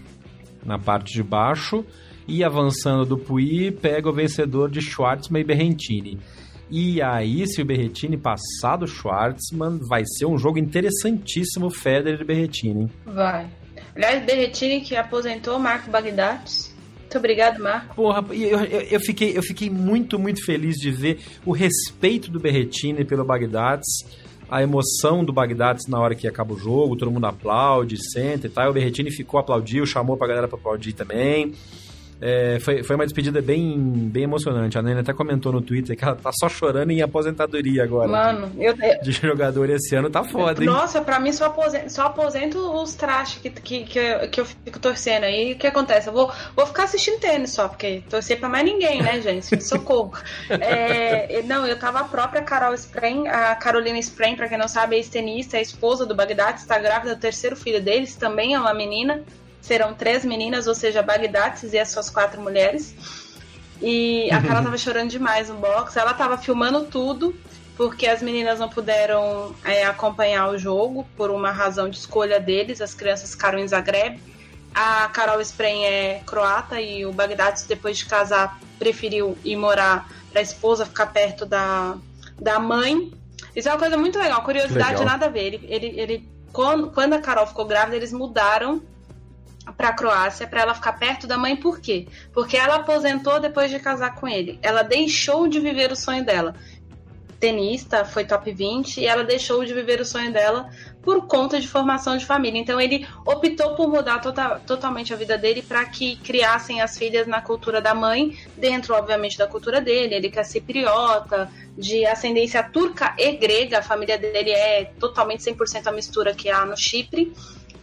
Speaker 2: na parte de baixo. E avançando do Pui, pega o vencedor de Schwartzman e Berrentini. E aí, se o Berretini passar do Schwartzman, vai ser um jogo interessantíssimo Federer e Berretini.
Speaker 3: Vai. Aliás, Berretini que aposentou Marco Bagdatis. Muito obrigado, Marco.
Speaker 2: Porra, eu, eu, eu, fiquei, eu fiquei muito, muito feliz de ver o respeito do Berretini pelo Bagdatis a emoção do Bagdatis na hora que acaba o jogo, todo mundo aplaude, senta e tal. O Berretini ficou, aplaudiu, chamou pra galera pra aplaudir também. É, foi, foi uma despedida bem, bem emocionante. A Nene até comentou no Twitter que ela tá só chorando em aposentadoria agora.
Speaker 3: Mano,
Speaker 2: de,
Speaker 3: eu,
Speaker 2: de jogador esse ano tá foda, hein?
Speaker 3: Nossa, pra mim só aposento, só aposento os trastes que, que, que, eu, que eu fico torcendo aí. O que acontece? Eu vou, vou ficar assistindo tênis só, porque torcer pra mais ninguém, né, gente? Socorro. é, não, eu tava a própria Carol Sprain, a Carolina Sprain, pra quem não sabe, é ex-tenista, é esposa do Bagdad, está grávida do terceiro filho deles, também é uma menina serão três meninas, ou seja, Bagdatis e as suas quatro mulheres. E a Carol tava chorando demais no box. Ela tava filmando tudo, porque as meninas não puderam é, acompanhar o jogo por uma razão de escolha deles. As crianças ficaram em Zagreb. A Carol Spren é croata e o Bagdatis, depois de casar, preferiu ir morar para a esposa ficar perto da, da mãe. Isso é uma coisa muito legal, curiosidade legal. nada a ver. Ele, ele, ele quando, quando a Carol ficou grávida, eles mudaram para a Croácia para ela ficar perto da mãe, por quê? Porque ela aposentou depois de casar com ele. Ela deixou de viver o sonho dela. Tenista, foi top 20 e ela deixou de viver o sonho dela por conta de formação de família. Então ele optou por mudar total, totalmente a vida dele para que criassem as filhas na cultura da mãe, dentro, obviamente, da cultura dele. Ele que é cipriota, de ascendência turca e grega, a família dele é totalmente 100% a mistura que há no Chipre.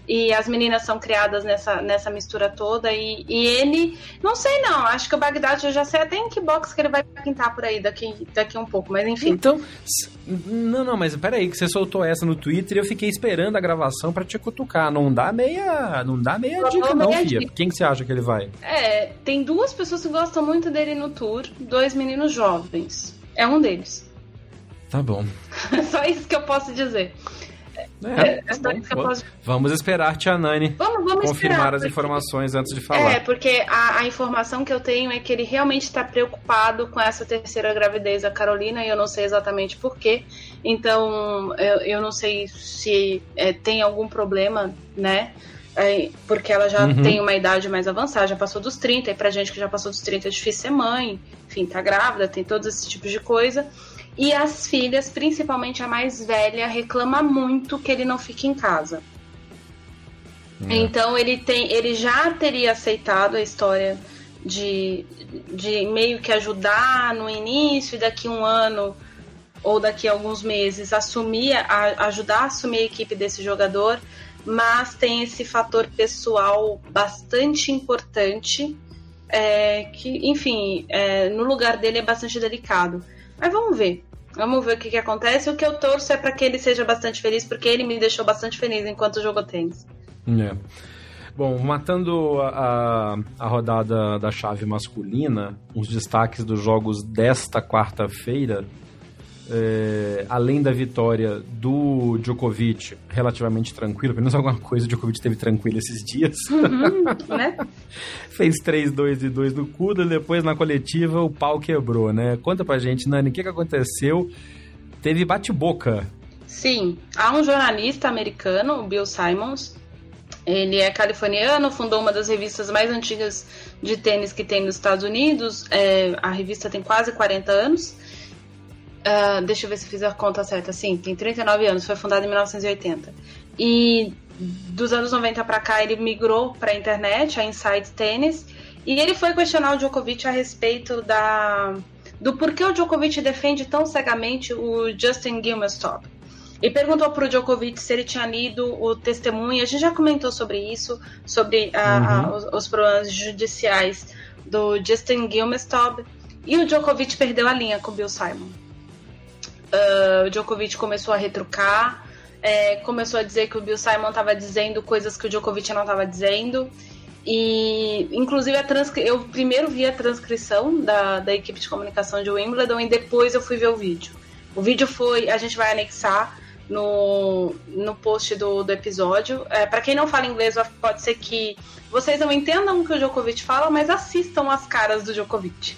Speaker 3: E as meninas são criadas nessa, nessa mistura toda. E, e ele, não sei não, acho que o Bagdad eu já sei até em que box que ele vai pintar por aí daqui, daqui um pouco, mas enfim.
Speaker 2: Então, não, não, mas peraí, que você soltou essa no Twitter e eu fiquei esperando a gravação para te cutucar. Não dá meia, não dá meia não dica, não, Fia. Quem que você acha que ele vai?
Speaker 3: É, tem duas pessoas que gostam muito dele no tour, dois meninos jovens. É um deles.
Speaker 2: Tá bom.
Speaker 3: Só isso que eu posso dizer.
Speaker 2: É, é tá bom, posso... Vamos esperar, Tia Nani, vamos, vamos confirmar esperar, as porque... informações antes de falar.
Speaker 3: É, porque a, a, informação que eu tenho é que ele realmente está preocupado com essa terceira gravidez da Carolina e eu não sei exatamente por quê. Então, eu, eu não sei se é, tem algum problema, né? É, porque ela já uhum. tem uma idade mais avançada, já passou dos 30, e pra gente que já passou dos 30 é difícil ser mãe, enfim, tá grávida, tem todos esses tipos de coisa. E as filhas, principalmente a mais velha, reclama muito que ele não fique em casa. É. Então ele tem, ele já teria aceitado a história de, de meio que ajudar no início e daqui um ano ou daqui a alguns meses assumir, a, ajudar a assumir a equipe desse jogador mas tem esse fator pessoal bastante importante, é, que, enfim, é, no lugar dele é bastante delicado. Mas vamos ver. Vamos ver o que, que acontece. O que eu torço é para que ele seja bastante feliz, porque ele me deixou bastante feliz enquanto jogou tênis.
Speaker 2: É. Bom, matando a, a, rodada da chave masculina, os destaques dos jogos desta quarta-feira é, além da vitória do Djokovic, relativamente tranquilo, pelo menos alguma coisa o Djokovic teve tranquilo esses dias. Uhum, né? Fez 3-2 e 2 no Kuda, depois na coletiva o pau quebrou, né? Conta pra gente, Nani, o que, que aconteceu? Teve bate-boca.
Speaker 3: Sim, há um jornalista americano, o Bill Simons, ele é californiano, fundou uma das revistas mais antigas de tênis que tem nos Estados Unidos. É, a revista tem quase 40 anos. Uh, deixa eu ver se fiz a conta certa. Sim, tem 39 anos, foi fundado em 1980. E dos anos 90 para cá ele migrou para a internet, a Inside Tennis, e ele foi questionar o Djokovic a respeito da do porquê o Djokovic defende tão cegamente o Justin Gilmerstop. E perguntou para o Djokovic se ele tinha lido o testemunho. A gente já comentou sobre isso, sobre a, uhum. a, os, os, problemas judiciais do Justin Gilmerstop. E o Djokovic perdeu a linha com o Bill Simon. Uh, Djokovic começou a retrucar, é, começou a dizer que o Bill Simon estava dizendo coisas que o Djokovic não estava dizendo. E, inclusive, a transcri... eu primeiro vi a transcrição da, da equipe de comunicação de Wimbledon e depois eu fui ver o vídeo. O vídeo foi. A gente vai anexar no, no post do, do episódio. É, para quem não fala inglês, pode ser que vocês não entendam o que o Djokovic fala, mas assistam as caras do Djokovic.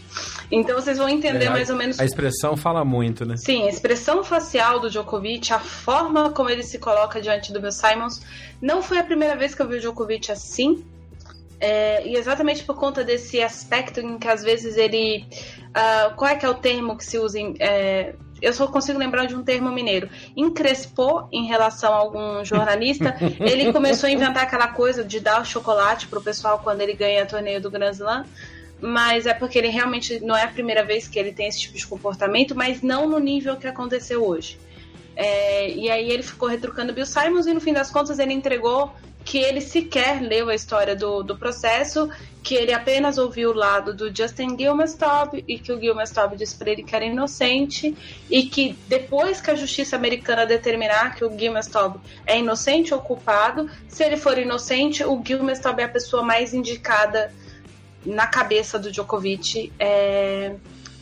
Speaker 3: Então vocês vão entender é, mais ou menos.
Speaker 2: A expressão fala muito, né?
Speaker 3: Sim, a expressão facial do Djokovic, a forma como ele se coloca diante do Bill Simons. Não foi a primeira vez que eu vi o Djokovic assim. É, e exatamente por conta desse aspecto em que às vezes ele. Uh, qual é que é o termo que se usa em, é, eu só consigo lembrar de um termo mineiro. Encrespou em relação a algum jornalista. ele começou a inventar aquela coisa de dar o chocolate pro pessoal quando ele ganha torneio do Grand Slam mas é porque ele realmente não é a primeira vez que ele tem esse tipo de comportamento, mas não no nível que aconteceu hoje. É, e aí ele ficou retrucando Bill Simons e no fim das contas ele entregou que ele sequer leu a história do, do processo, que ele apenas ouviu o lado do Justin Gilmerstop e que o Gilmerstop disse para ele que era inocente e que depois que a justiça americana determinar que o Gilmerstop é inocente ou culpado, se ele for inocente, o Gilmerstop é a pessoa mais indicada na cabeça do Djokovic é,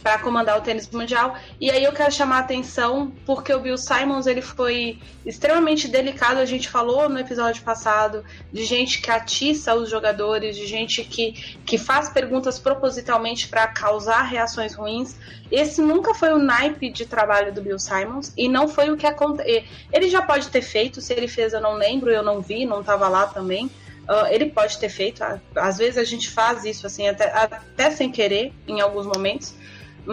Speaker 3: para comandar o tênis mundial. E aí eu quero chamar a atenção porque o Bill Simons ele foi extremamente delicado. A gente falou no episódio passado de gente que atiça os jogadores, de gente que, que faz perguntas propositalmente para causar reações ruins. Esse nunca foi o naipe de trabalho do Bill Simons e não foi o que aconteceu. Ele já pode ter feito, se ele fez eu não lembro, eu não vi, não estava lá também Uh, ele pode ter feito, às vezes a gente faz isso assim, até, até sem querer, em alguns momentos.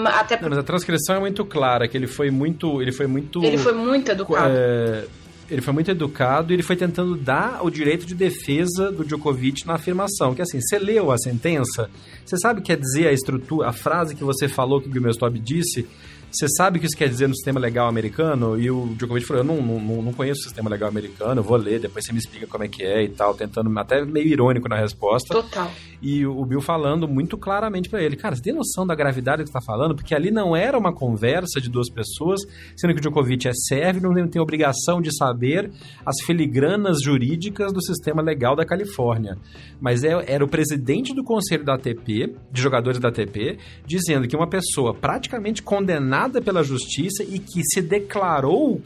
Speaker 3: Até
Speaker 2: Não, mas a transcrição é muito clara, que ele foi muito. Ele foi muito.
Speaker 3: Ele foi muito educado. É,
Speaker 2: ele foi muito educado e ele foi tentando dar o direito de defesa do Djokovic na afirmação. Que assim, você leu a sentença, você sabe o que quer dizer a estrutura, a frase que você falou que o Gilmerstop disse você sabe o que isso quer dizer no sistema legal americano? E o Djokovic falou, eu não, não, não conheço o sistema legal americano, eu vou ler, depois você me explica como é que é e tal, tentando até meio irônico na resposta.
Speaker 3: Total.
Speaker 2: E o Bill falando muito claramente para ele, cara, você tem noção da gravidade que você tá falando? Porque ali não era uma conversa de duas pessoas, sendo que o Djokovic é sérvio não tem obrigação de saber as filigranas jurídicas do sistema legal da Califórnia. Mas é, era o presidente do conselho da ATP, de jogadores da ATP, dizendo que uma pessoa praticamente condenada pela justiça e que se declarou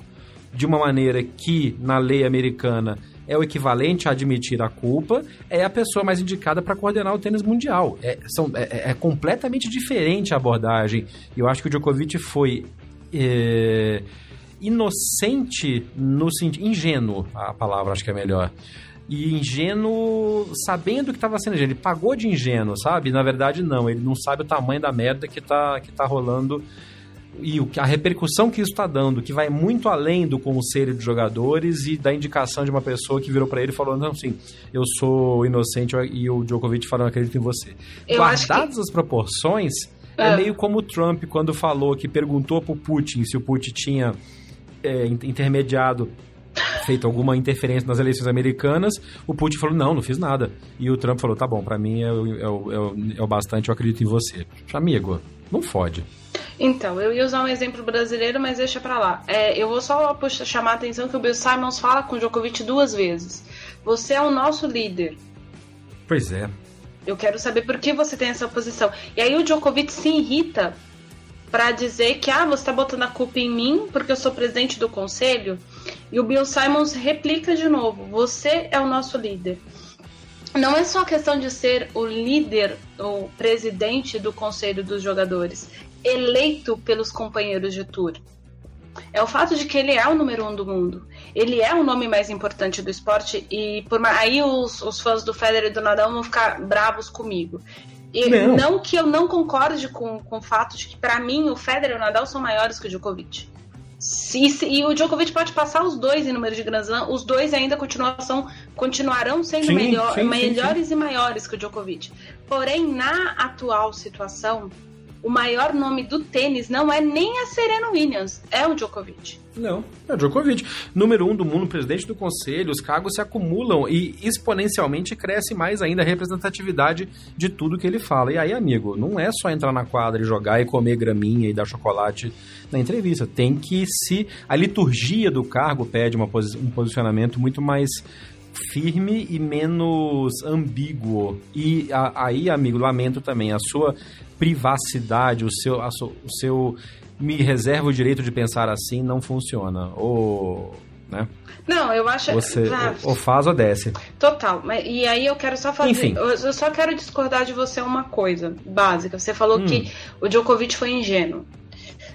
Speaker 2: de uma maneira que na lei americana é o equivalente a admitir a culpa, é a pessoa mais indicada para coordenar o tênis mundial. É, são, é, é, completamente diferente a abordagem. Eu acho que o Djokovic foi é, inocente no sentido. ingênuo, a palavra acho que é melhor e ingênuo sabendo que estava sendo ingênuo. Ele pagou de ingênuo, sabe? Na verdade, não. Ele não sabe o tamanho da merda que tá, que tá rolando e a repercussão que isso está dando, que vai muito além do conselho de jogadores e da indicação de uma pessoa que virou para ele e falou: Não, sim, eu sou inocente e o Djokovic falou: Acredito em você. Eu Guardadas que... as proporções, é. é. meio como o Trump quando falou que perguntou pro Putin se o Putin tinha é, intermediado feito alguma interferência nas eleições americanas, o Putin falou, não, não fiz nada. E o Trump falou, tá bom, para mim é o, é, o, é o bastante, eu acredito em você. Amigo, não fode.
Speaker 3: Então, eu ia usar um exemplo brasileiro, mas deixa pra lá. É, eu vou só chamar a atenção que o Bill Simons fala com o Djokovic duas vezes. Você é o nosso líder.
Speaker 2: Pois é.
Speaker 3: Eu quero saber por que você tem essa posição. E aí o Djokovic se irrita para dizer que ah, você está botando a culpa em mim porque eu sou presidente do conselho. E o Bill Simons replica de novo: você é o nosso líder. Não é só questão de ser o líder, o presidente do conselho dos jogadores eleito pelos companheiros de tour. É o fato de que ele é o número um do mundo. Ele é o nome mais importante do esporte e por aí os, os fãs do Federer e do Nadal vão ficar bravos comigo. E não. não que eu não concorde com, com o fato de que, para mim, o Federer e o Nadal são maiores que o Djokovic. Se, se, e o Djokovic pode passar os dois em número de Grand Slam, os dois ainda continuação, continuarão sendo sim, melhor, sim, melhores sim, e maiores que o Djokovic. Porém, na atual situação, o maior nome do tênis não é nem a Serena Williams, é o Djokovic.
Speaker 2: Não, é o Djokovic. Número um do mundo, presidente do conselho, os cargos se acumulam e exponencialmente cresce mais ainda a representatividade de tudo que ele fala. E aí, amigo, não é só entrar na quadra e jogar e comer graminha e dar chocolate na entrevista. Tem que se. A liturgia do cargo pede posi... um posicionamento muito mais firme e menos ambíguo. E a, aí, amigo, lamento também, a sua privacidade, o seu, a, o seu me reserva o direito de pensar assim não funciona. Ou. Né?
Speaker 3: Não, eu acho.
Speaker 2: Você ou faz ou desce.
Speaker 3: Total. E aí eu quero só fazer. Enfim. Eu só quero discordar de você uma coisa básica. Você falou hum. que o Djokovic foi ingênuo.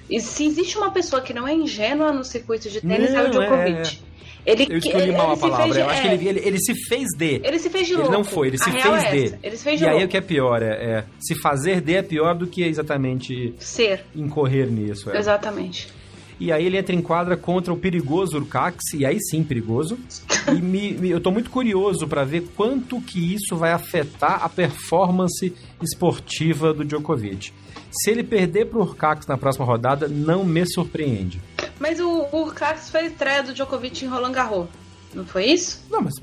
Speaker 3: E se existe uma pessoa que não é ingênua no circuito de tênis, não, é o Djokovic. É...
Speaker 2: Ele, eu escolhi ele, mal a palavra. De, eu acho que ele, ele, ele, se fez de.
Speaker 3: Ele se fez de louco.
Speaker 2: Ele não foi, ele se fez é de. Ele se fez de e louco. aí o que é pior, é, é, se fazer de é pior do que exatamente
Speaker 3: ser.
Speaker 2: Incorrer nisso.
Speaker 3: É. Exatamente.
Speaker 2: E aí ele entra em quadra contra o perigoso Urcax, e aí sim, perigoso. e me, me, eu tô muito curioso para ver quanto que isso vai afetar a performance esportiva do Djokovic. Se ele perder pro Urcax na próxima rodada, não me surpreende.
Speaker 3: Mas o, o foi estreia do Djokovic em Roland Garros, não foi isso?
Speaker 2: Não, mas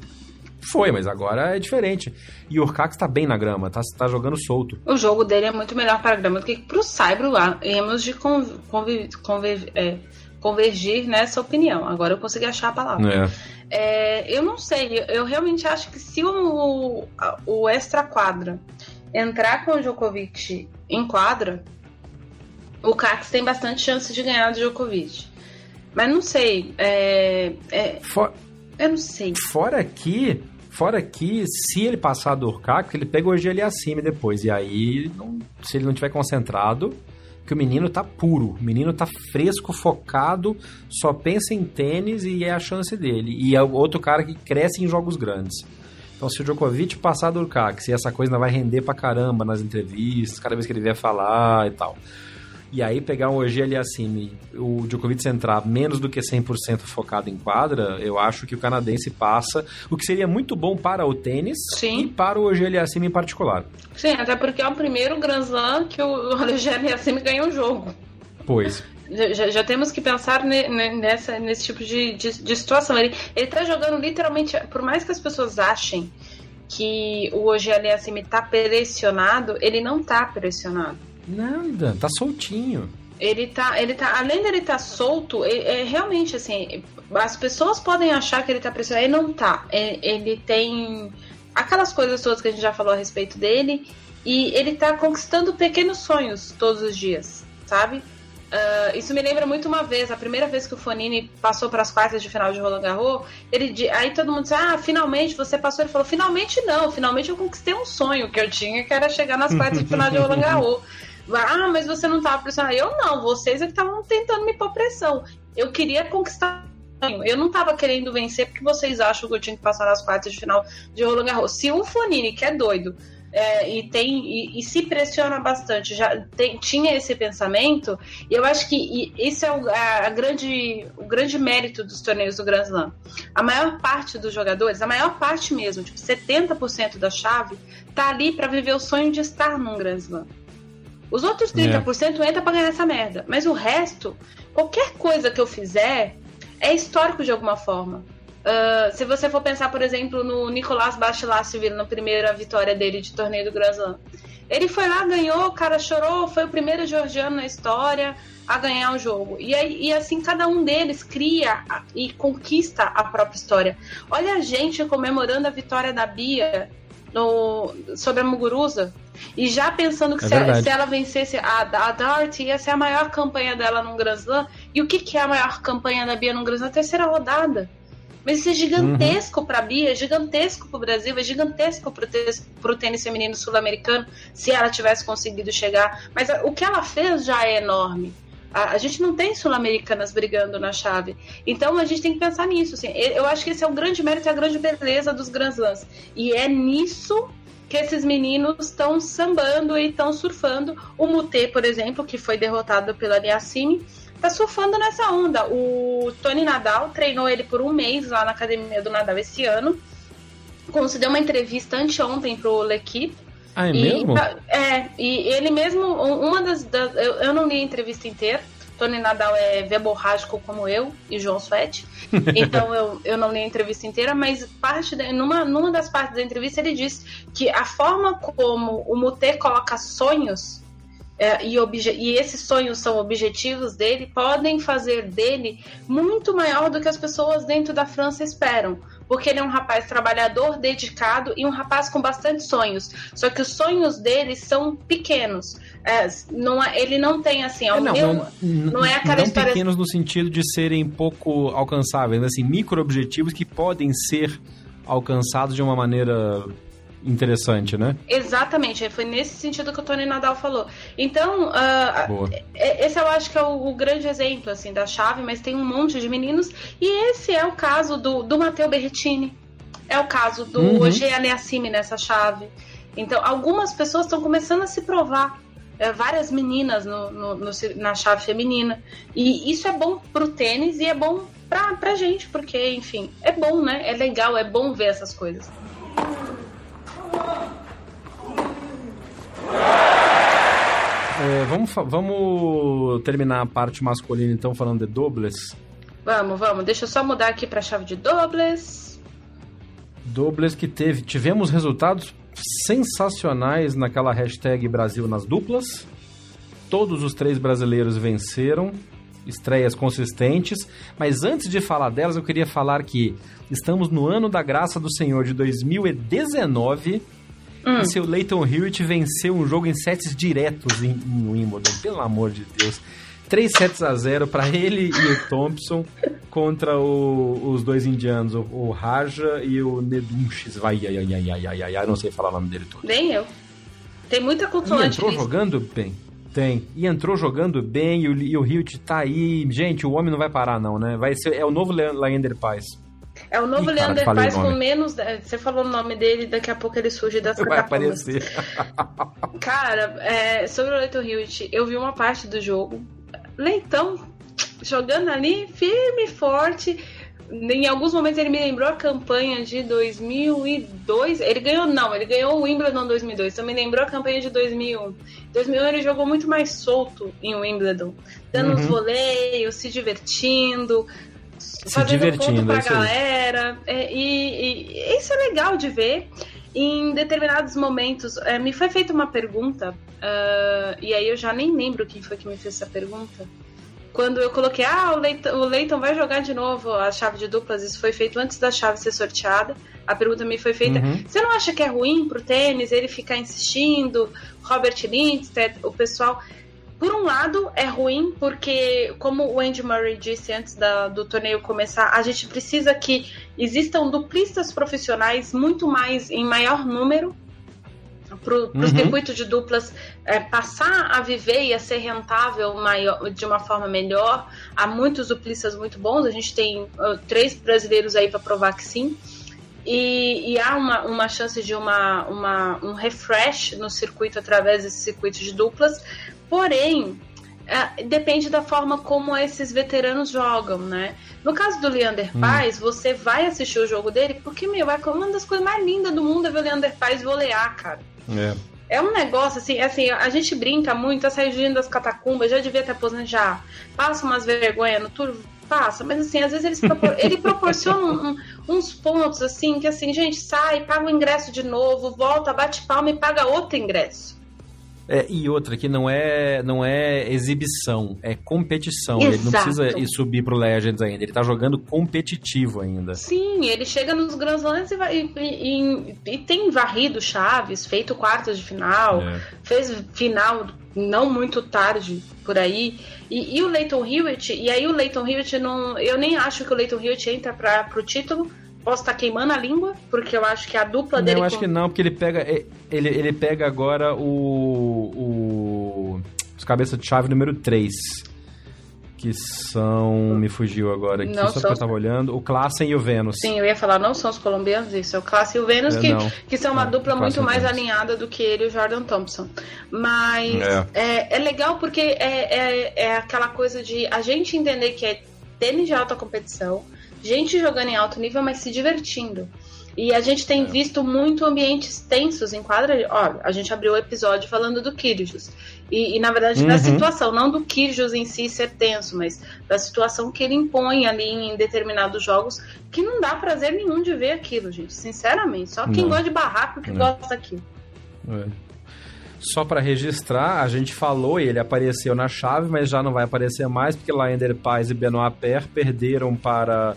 Speaker 2: foi, mas agora é diferente. E o Urcax tá bem na grama, tá, tá jogando solto.
Speaker 3: O jogo dele é muito melhor para a grama do que pro Saibro lá. Temos de conver, conver, é, convergir nessa opinião. Agora eu consegui achar a palavra. É. É, eu não sei, eu realmente acho que se o, o extra quadra entrar com o Djokovic em quadra, o Cax tem bastante chance de ganhar do Djokovic. Mas não sei. É, é,
Speaker 2: For...
Speaker 3: Eu não sei.
Speaker 2: Fora que. Fora que, se ele passar do Urcax, ele pega hoje ele acima depois. E aí, não, se ele não tiver concentrado, que o menino tá puro, o menino tá fresco, focado, só pensa em tênis e é a chance dele. E é outro cara que cresce em jogos grandes. Então, se o Djokovic passar do Urcax e essa coisa ainda vai render pra caramba nas entrevistas, cada vez que ele vier falar e tal e aí pegar um Ogier Aliassime, o Djokovic entrar menos do que 100% focado em quadra, eu acho que o canadense passa, o que seria muito bom para o tênis
Speaker 3: Sim.
Speaker 2: e para o Ogier Aliassime em particular.
Speaker 3: Sim, até porque é o primeiro Grand Slam que o Ogier Aliassime ganhou o jogo.
Speaker 2: Pois.
Speaker 3: Já, já, temos que pensar ne, nessa, nesse tipo de, de, de situação. Ele, ele tá jogando literalmente, por mais que as pessoas achem que o Ogier Aliassime tá pressionado, ele não tá pressionado
Speaker 2: Nada, tá soltinho.
Speaker 3: Ele tá, ele tá, além dele tá solto, é, é, realmente assim, as pessoas podem achar que ele tá pressionado, ele não tá. É, ele tem aquelas coisas todas que a gente já falou a respeito dele e ele tá conquistando pequenos sonhos todos os dias, sabe? Uh, isso me lembra muito uma vez, a primeira vez que o Fonini passou para as quartas de final de Roland Garros, ele aí todo mundo disse: "Ah, finalmente você passou". Ele falou: "Finalmente não, finalmente eu conquistei um sonho que eu tinha, que era chegar nas quartas de final de Roland Garros". Ah, mas você não estava pressionado. Eu não, vocês é que estavam tentando me pôr pressão. Eu queria conquistar eu não estava querendo vencer porque vocês acham que eu tinha que passar nas quartas de final de Roland Garros. Se o Fonini, que é doido, é, e tem e, e, se pressiona bastante. Já tem, tinha esse pensamento, e eu acho que isso é o, a, a, grande, o grande mérito dos torneios do Grand Slam. A maior parte dos jogadores, a maior parte mesmo, tipo 70% da chave, tá ali para viver o sonho de estar num Grand Slam. Os outros 30% é. entra para ganhar essa merda. Mas o resto, qualquer coisa que eu fizer, é histórico de alguma forma. Uh, se você for pensar, por exemplo, no Nicolás Bastilasvili, na primeira vitória dele de torneio do Grand Slam. Ele foi lá, ganhou, o cara chorou, foi o primeiro georgiano na história a ganhar o jogo. E, aí, e assim, cada um deles cria e conquista a própria história. Olha a gente comemorando a vitória da Bia no, sobre a Muguruza. E já pensando que é se, se, ela vencesse a, a Dart, ia ser a maior campanha dela num Grand Slam. E o que, que é a maior campanha da Bia num Grand Slam? A terceira rodada. Mas isso é gigantesco uhum. para a Bia, é gigantesco para o Brasil, é gigantesco para o tênis feminino sul-americano, se ela tivesse conseguido chegar. Mas o que ela fez já é enorme. A, a gente não tem sul-americanas brigando na chave. Então a gente tem que pensar nisso. Assim. Eu acho que esse é o grande mérito e a grande beleza dos Grand Slams. E é nisso que esses meninos estão sambando e estão surfando. O Mutê, por exemplo, que foi derrotado pela Liassine, tá surfando nessa onda. O Tony Nadal treinou ele por um mês lá na academia do Nadal esse ano. Concedeu uma entrevista anteontem pro L'Equipe.
Speaker 2: Ah, é e, mesmo?
Speaker 3: Tá, é, e ele mesmo, uma das. das eu, eu, não li a entrevista inteira. Tony Nadal é verborrágico como eu e João Suete. Então eu, eu não li a entrevista inteira, mas parte numa, numa das partes da entrevista ele disse que a forma como o Mutê coloca sonhos é, e, e, esses sonhos são objetivos dele, podem fazer dele muito maior do que as pessoas dentro da França esperam. Porque ele é um rapaz trabalhador, dedicado e um rapaz com bastante sonhos. Só que os sonhos dele são pequenos. É, não é, ele não tem assim. É,
Speaker 2: não, meu, não, não, é aquela não história. pequenos no sentido de serem pouco alcançáveis, assim, micro-objetivos que podem ser alcançados de uma maneira interessante, né?
Speaker 3: Exatamente, foi nesse sentido que o Tony Nadal falou. Então, uh, esse eu acho que é o, o, grande exemplo assim da chave, mas tem um monte de meninos e esse é o caso do, do Matteo Berrettini, é o caso do uhum. Ogé Aliassime nessa chave. Então, algumas pessoas estão começando a se provar. É, várias meninas no, no, no, na chave feminina. E isso é bom pro tênis e é bom pra, pra gente, porque, enfim, é bom, né? É legal, é bom ver essas coisas.
Speaker 2: É, vamos, vamos terminar a parte masculina então falando de dobles.
Speaker 3: Vamos, vamos. Deixa eu só mudar aqui para a chave de dobles.
Speaker 2: Dobles que teve, tivemos resultados sensacionais naquela hashtag Brasil nas duplas. Todos os três brasileiros venceram, estreias consistentes. Mas antes de falar delas, eu queria falar que estamos no ano da graça do Senhor de 2019 Hum. E seu Leighton Hewitt venceu um jogo em sets diretos em, em Wimbledon, pelo amor de Deus. 3 sets a 0 para ele e o Thompson contra o, os dois indianos, o, o Raja e o Nedunches. Vai, ai, ai, ai, ai, ai, ai, não sei falar o nome dele todo.
Speaker 3: Nem eu. Tem muita cultura.
Speaker 2: E entrou jogando bem. Tem. E entrou jogando bem e o, e o Hewitt tá aí. Gente, o homem não vai parar não, né? Vai ser, é o novo Leander Paz.
Speaker 3: É o novo Ih, Leander Paes com menos. Você falou o nome dele, daqui a pouco ele surge das
Speaker 2: Vai aparecer.
Speaker 3: cara, é, sobre o Leighton Hewitt, eu vi uma parte do jogo. Leitão jogando ali, firme e forte. Em alguns momentos ele me lembrou a campanha de 2002. Ele ganhou, não, ele ganhou o Wimbledon 2002. Então me lembrou a campanha de 2001. 2001 ele jogou muito mais solto em Wimbledon, dando uhum. uns voleios, se divertindo,
Speaker 2: se divertindo
Speaker 3: pra galera. É, e, e, isso é legal de ver. Em determinados momentos, é, me foi feita uma pergunta, uh, e aí eu já nem lembro quem foi que me fez essa pergunta. Quando eu coloquei, ah, o Leighton, o Leighton vai jogar de novo a chave de duplas, isso foi feito antes da chave ser sorteada. A pergunta me foi feita: uhum. você não acha que é ruim pro tênis ele ficar insistindo? Robert Lindstedt, o pessoal por um lado, é ruim, porque, como o Andy Murray disse antes da, do torneio começar, a gente precisa que existam duplistas profissionais muito mais, em maior número, para o uhum. circuito de duplas é, passar a viver e a ser rentável maior, de uma forma melhor. Há muitos duplistas muito bons, a gente tem uh, três brasileiros aí para provar que sim. E, e, há uma, uma chance de uma, uma, um refresh no circuito através desse circuito de duplas, porém, é, depende da forma como esses veteranos jogam, né? No caso do Leander hum. Paz, você vai assistir o jogo dele, porque, meu, é uma das coisas mais lindas do mundo é ver o Leander Paz volear, cara.
Speaker 2: É.
Speaker 3: É um negócio assim, assim, a gente brinca muito, tá saindo das catacumbas, já devia ter aposentado já. Passa umas vergonhas no turno, passa, mas assim, às vezes eles propor... ele proporciona um, uns pontos assim, que assim, gente, sai, paga o ingresso de novo, volta, bate palma e paga outro ingresso.
Speaker 2: É, e outra que não é não é exibição, é competição. Exato. Ele não precisa ir subir pro Legends ainda, ele tá jogando competitivo ainda.
Speaker 3: Sim, ele chega nos Grand Slams e, vai, e, e, e, tem varrido Chaves, feito quartas de final, é. fez final não muito tarde por aí. E, e o Leighton Hewitt, e aí o Leighton Hewitt não. Eu nem acho que o Leighton Hewitt entra para pro título Posso estar tá queimando a língua, porque eu acho que a dupla
Speaker 2: não,
Speaker 3: dele.
Speaker 2: Eu acho com... que não, porque ele pega. Ele, ele pega agora o. o os cabeças de chave número 3. Que são. Me fugiu agora aqui, não só porque eu tava olhando. O Klassen e o Vênus.
Speaker 3: Sim, eu ia falar, não são os colombianos, isso. É o Klassen e o Vênus, é, que, que são uma é, dupla muito mais alinhada do que ele e o Jordan Thompson. Mas é, é, é legal porque é, é, é aquela coisa de a gente entender que é tênis de alta competição gente jogando em alto nível, mas se divertindo. E a gente tem é. visto muito ambientes tensos em quadra. Olha, a gente abriu o episódio falando do Kyrgios. E, e na verdade, uhum. da situação, não do Kyrgios em si ser tenso, mas da situação que ele impõe ali em determinados jogos, que não dá prazer nenhum de ver aquilo, gente. Sinceramente. Só quem não. gosta de barraco que não. gosta daquilo.
Speaker 2: É. Só para registrar, a gente falou, ele apareceu na chave, mas já não vai aparecer mais, porque Laender Paz e Benoit Per perderam para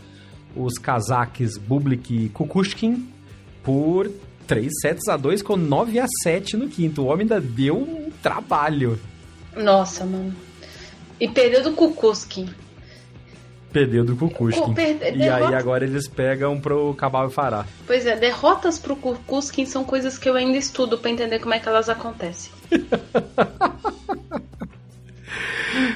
Speaker 2: os cazaques Bublik e Kukushkin por 3 sets a 2 com 9 a 7 no quinto. O homem ainda deu um trabalho.
Speaker 3: Nossa, mano. E perdeu do Kukushkin.
Speaker 2: Perdeu do Kukushkin. Per e aí agora eles pegam pro Cabal e Fará.
Speaker 3: Pois é, derrotas pro Kukushkin são coisas que eu ainda estudo para entender como é que elas acontecem.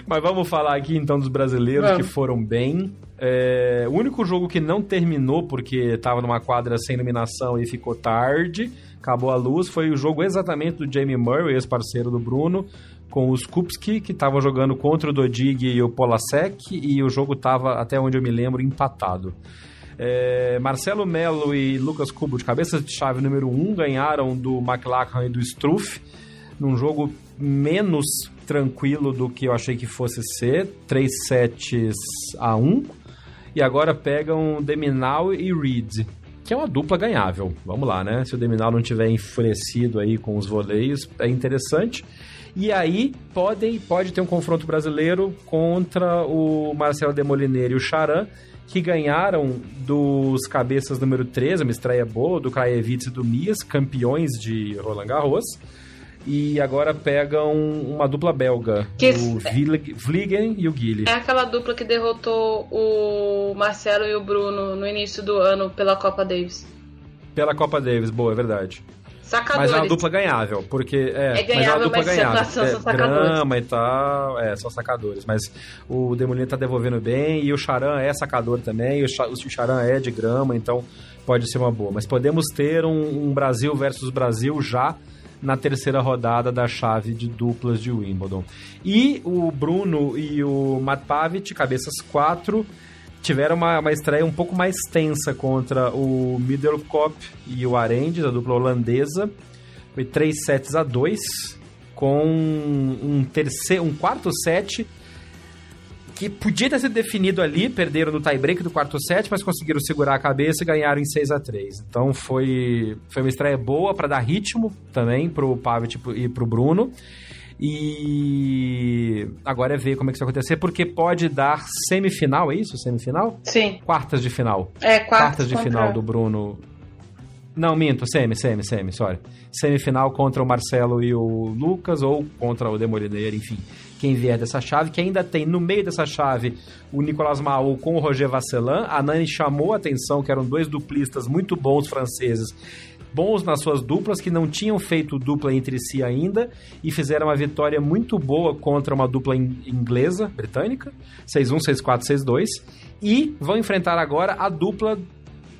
Speaker 2: Mas vamos falar aqui então dos brasileiros vamos. que foram bem. É, o único jogo que não terminou porque estava numa quadra sem iluminação e ficou tarde, acabou a luz, foi o jogo exatamente do Jamie Murray, ex-parceiro do Bruno, com os Kupski, que estavam jogando contra o Dodig e o Polasek, e o jogo estava, até onde eu me lembro, empatado. É, Marcelo Melo e Lucas Cubo, de cabeça de chave número 1, um, ganharam do McLachlan e do Struff, num jogo menos tranquilo do que eu achei que fosse ser, 3 sets a 1 e agora pegam Deminal e Reed, que é uma dupla ganhável. Vamos lá, né? Se o Deminal não tiver enfurecido aí com os voleios, é interessante. E aí pode, pode ter um confronto brasileiro contra o Marcelo Demolineiro e o Charan, que ganharam dos cabeças número 13, uma estreia boa, do Krajewicz e do Mias, campeões de Roland Garros e agora pegam uma dupla belga, que o Vliegen e o Guile.
Speaker 3: É aquela dupla que derrotou o Marcelo e o Bruno no início do ano pela Copa Davis.
Speaker 2: Pela Copa Davis, boa, é verdade.
Speaker 3: Sacadores.
Speaker 2: Mas é uma dupla ganhável, porque é,
Speaker 3: é ganhável, mas é uma dupla
Speaker 2: mas ganhável.
Speaker 3: São,
Speaker 2: é,
Speaker 3: são sacadores.
Speaker 2: grama e tal, é, são sacadores. Mas o Demolino tá devolvendo bem e o Charan é sacador também, o, o Charan é de grama, então pode ser uma boa. Mas podemos ter um, um Brasil versus Brasil já na terceira rodada da chave de duplas de Wimbledon. E o Bruno e o Matt Pavic, cabeças 4, tiveram uma, uma estreia um pouco mais tensa contra o Middelkop e o Arendes, a dupla holandesa. Foi 3 sets a 2, com um, terceiro, um quarto set que podia ter sido definido ali, perderam no tie-break do quarto set, mas conseguiram segurar a cabeça e ganharam em 6 a 3 Então foi, foi uma estreia boa para dar ritmo também pro Pavic e pro Bruno. E agora é ver como é que isso vai acontecer, porque pode dar semifinal, é isso? Semifinal?
Speaker 3: Sim.
Speaker 2: Quartas de final.
Speaker 3: É, quartas,
Speaker 2: quartas de contra... final do Bruno. Não, minto, semi, semi, semi, sorry. Semifinal contra o Marcelo e o Lucas, ou contra o Demolineiro, enfim quem vier dessa chave, que ainda tem no meio dessa chave o Nicolas Mahou com o Roger Vasselin. A Nani chamou a atenção que eram dois duplistas muito bons franceses, bons nas suas duplas, que não tinham feito dupla entre si ainda e fizeram uma vitória muito boa contra uma dupla inglesa, britânica, 6-1, 6-4, 6-2. E vão enfrentar agora a dupla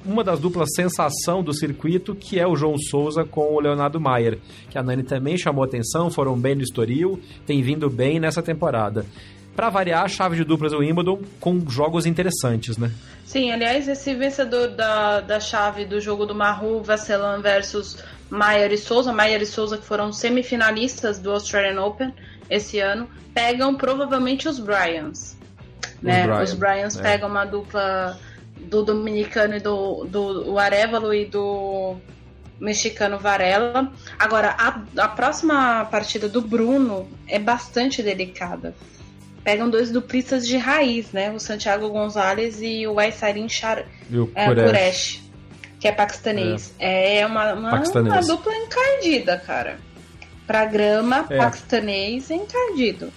Speaker 2: uma das duplas sensação do circuito, que é o João Souza com o Leonardo Maier, que a Nani também chamou atenção, foram bem no Estoril, tem vindo bem nessa temporada. Para variar, a chave de duplas do Wimbledon com jogos interessantes, né?
Speaker 3: Sim, aliás, esse vencedor da, da chave do jogo do Maru, Vasselan versus Maier e Souza, Maier e Souza que foram semifinalistas do Australian Open esse ano, pegam provavelmente os Bryans. Né? Os, Bryans é. pegam uma dupla do dominicano e do, do Arevalo e do mexicano Varela. Agora, a, a próxima partida do Bruno é bastante delicada. Pegam dois duplistas de raiz, né? O Santiago Gonzalez e o Aisarin Char é, Kuresh, que é paquistanês. É, é uma, uma, uma, dupla encardida, cara. Pra grama, é. paquistanês encardido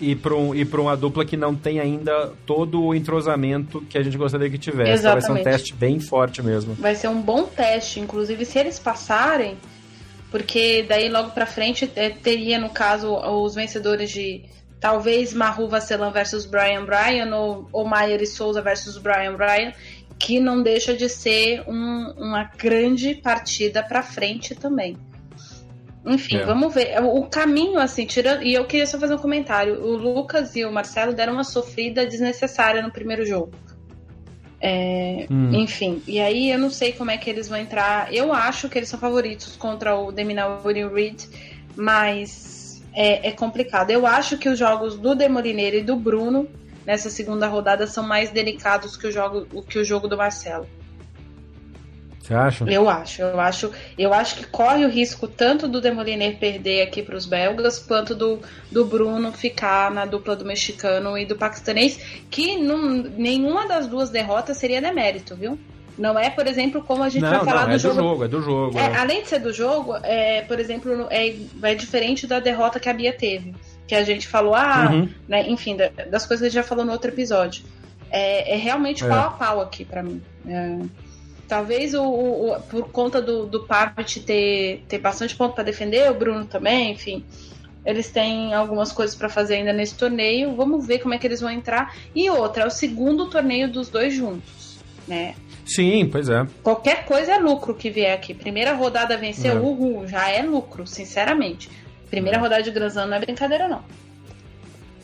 Speaker 2: e para um, e uma dupla que não tem ainda todo o entrosamento que a gente gostaria que tivesse. Exatamente. Então vai ser um teste bem forte mesmo.
Speaker 3: Vai ser um bom teste, inclusive se eles passarem, porque daí logo para frente é, teria, no caso, os vencedores de talvez Maru Vasselan versus Brian Bryan ou, ou Maier e Souza versus Brian Bryan, que não deixa de ser um, uma grande partida para frente também. Enfim, é. vamos ver. O caminho, assim, tirando. E eu queria só fazer um comentário. O Lucas e o Marcelo deram uma sofrida desnecessária no primeiro jogo. É, hum. Enfim, e aí eu não sei como é que eles vão entrar. Eu acho que eles são favoritos contra o Deminaur e o Reed, mas é, é, complicado. Eu acho que os jogos do Demolineiro e do Bruno nessa segunda rodada são mais delicados que o jogo, que o jogo do Marcelo.
Speaker 2: Você acha?
Speaker 3: Eu acho, eu acho, eu acho que corre o risco tanto do Demoliner perder aqui para os belgas, quanto do, do Bruno ficar na dupla do mexicano e do paquistanês, que não, nenhuma das duas derrotas seria demérito, viu? Não é, por exemplo, como a gente não, vai falar não,
Speaker 2: do,
Speaker 3: é jogo.
Speaker 2: do jogo. É do jogo.
Speaker 3: É, é. Além de ser do jogo, é, por exemplo, é, é diferente da derrota que a Bia teve. Que a gente falou, ah, uhum. né, enfim, das coisas que a gente já falou no outro episódio. É, é realmente é. pau a pau aqui para mim. Talvez o, o, por conta do, do Pavic ter, ter bastante ponto para defender, o Bruno também, enfim. Eles têm algumas coisas para fazer ainda nesse torneio. Vamos ver como é que eles vão entrar. E outra, é o segundo torneio dos dois juntos, né?
Speaker 2: Sim, pois é.
Speaker 3: Qualquer coisa é lucro que vier aqui. Primeira rodada venceu, é. uhul, já é lucro, sinceramente. Primeira é. rodada de Slam não é brincadeira, não.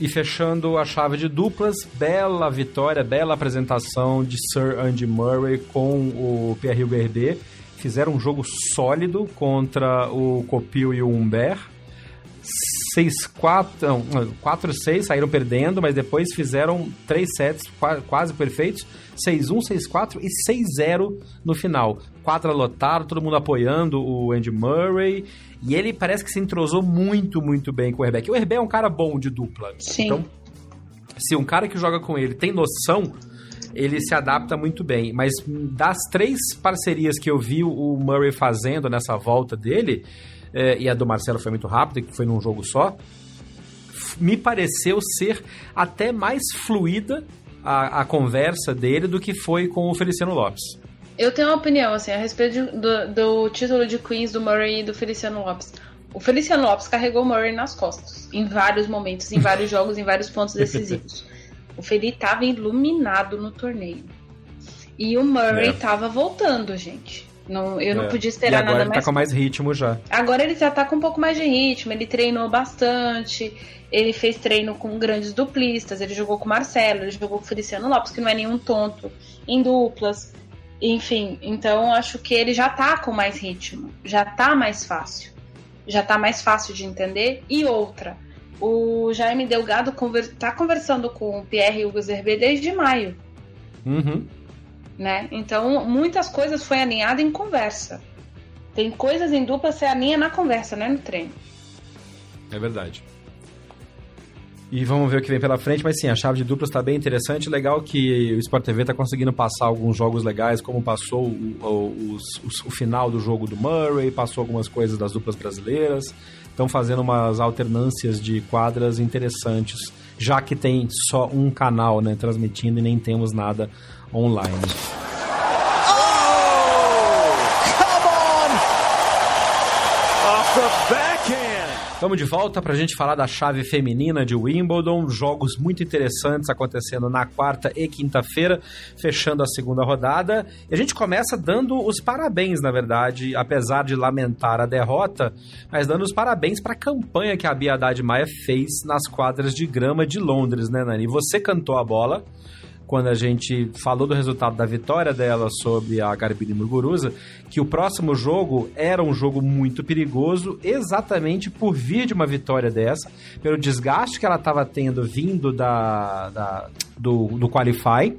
Speaker 2: E fechando a chave de duplas, bela vitória, bela apresentação de Sir Andy Murray com o Pierre Huguet. Fizeram um jogo sólido contra o Copil e o Humbert. 6-4, 4-6, saíram perdendo, mas depois fizeram três sets quase perfeitos. 6-1, 6-4 e 6-0 no final. Quadra lotada, todo mundo apoiando o Andy Murray. E ele parece que se entrosou muito, muito bem com o Herbeck. O Herbeck é um cara bom de dupla.
Speaker 3: Sim.
Speaker 2: Então, se um cara que joga com ele tem noção, ele se adapta muito bem. Mas das três parcerias que eu vi o Murray fazendo nessa volta dele, e a do Marcelo foi muito rápida, que foi num jogo só, me pareceu ser até mais fluida a, a conversa dele do que foi com o Feliciano Lopes.
Speaker 3: Eu tenho uma opinião, assim, a respeito do, do título de Queens do Murray e do Feliciano Lopes. O Feliciano Lopes carregou o Murray nas costas, em vários momentos, em vários jogos, em vários pontos decisivos. O Feli estava iluminado no torneio. E o Murray estava é. voltando, gente. Não, eu não é. podia esperar nada mais.
Speaker 2: Agora ele tá com mais ritmo já.
Speaker 3: Agora ele já tá com um pouco mais de ritmo, ele treinou bastante, ele fez treino com grandes duplistas, ele jogou com o Marcelo, ele jogou com o Feliciano Lopes, que não é nenhum tonto, em duplas. Enfim, então acho que ele já tá com mais ritmo, já tá mais fácil. Já tá mais fácil de entender. E outra, o Jaime Delgado conver tá conversando com o Pierre Hugo Zerbe desde maio.
Speaker 2: Uhum.
Speaker 3: Né? Então, muitas coisas foi alinhado em conversa. Tem coisas em dupla você alinha na conversa, não é no treino.
Speaker 2: É verdade. E vamos ver o que vem pela frente, mas sim, a chave de duplas está bem interessante. Legal que o Sport TV está conseguindo passar alguns jogos legais, como passou o, o, o, o, final do jogo do Murray, passou algumas coisas das duplas brasileiras. estão fazendo umas alternâncias de quadras interessantes, já que tem só um canal né, transmitindo e nem temos nada online. Vamos de volta para a gente falar da chave feminina de Wimbledon. Jogos muito interessantes acontecendo na quarta e quinta-feira, fechando a segunda rodada. E a gente começa dando os parabéns, na verdade, apesar de lamentar a derrota, mas dando os parabéns para a campanha que a Bia Haddad Maia fez nas quadras de grama de Londres, né, Nani? Você cantou a bola quando a gente falou do resultado da vitória dela sobre a Garbine Muguruza, que o próximo jogo era um jogo muito perigoso, exatamente por vir de uma vitória dessa, pelo desgaste que ela estava tendo vindo da, da do, do Qualify.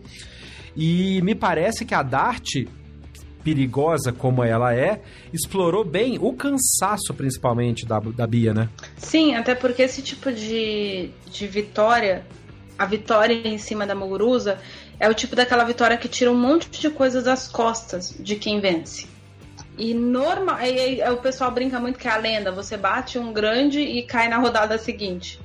Speaker 2: E me parece que a Dart perigosa como ela é, explorou bem o cansaço, principalmente, da, da Bia, né?
Speaker 3: Sim, até porque esse tipo de, de vitória a vitória em cima da Muguruza é o tipo daquela vitória que tira um monte de coisas das costas de quem vence. E normal, aí, aí, o pessoal brinca muito que é a lenda, você bate um grande e cai na rodada seguinte.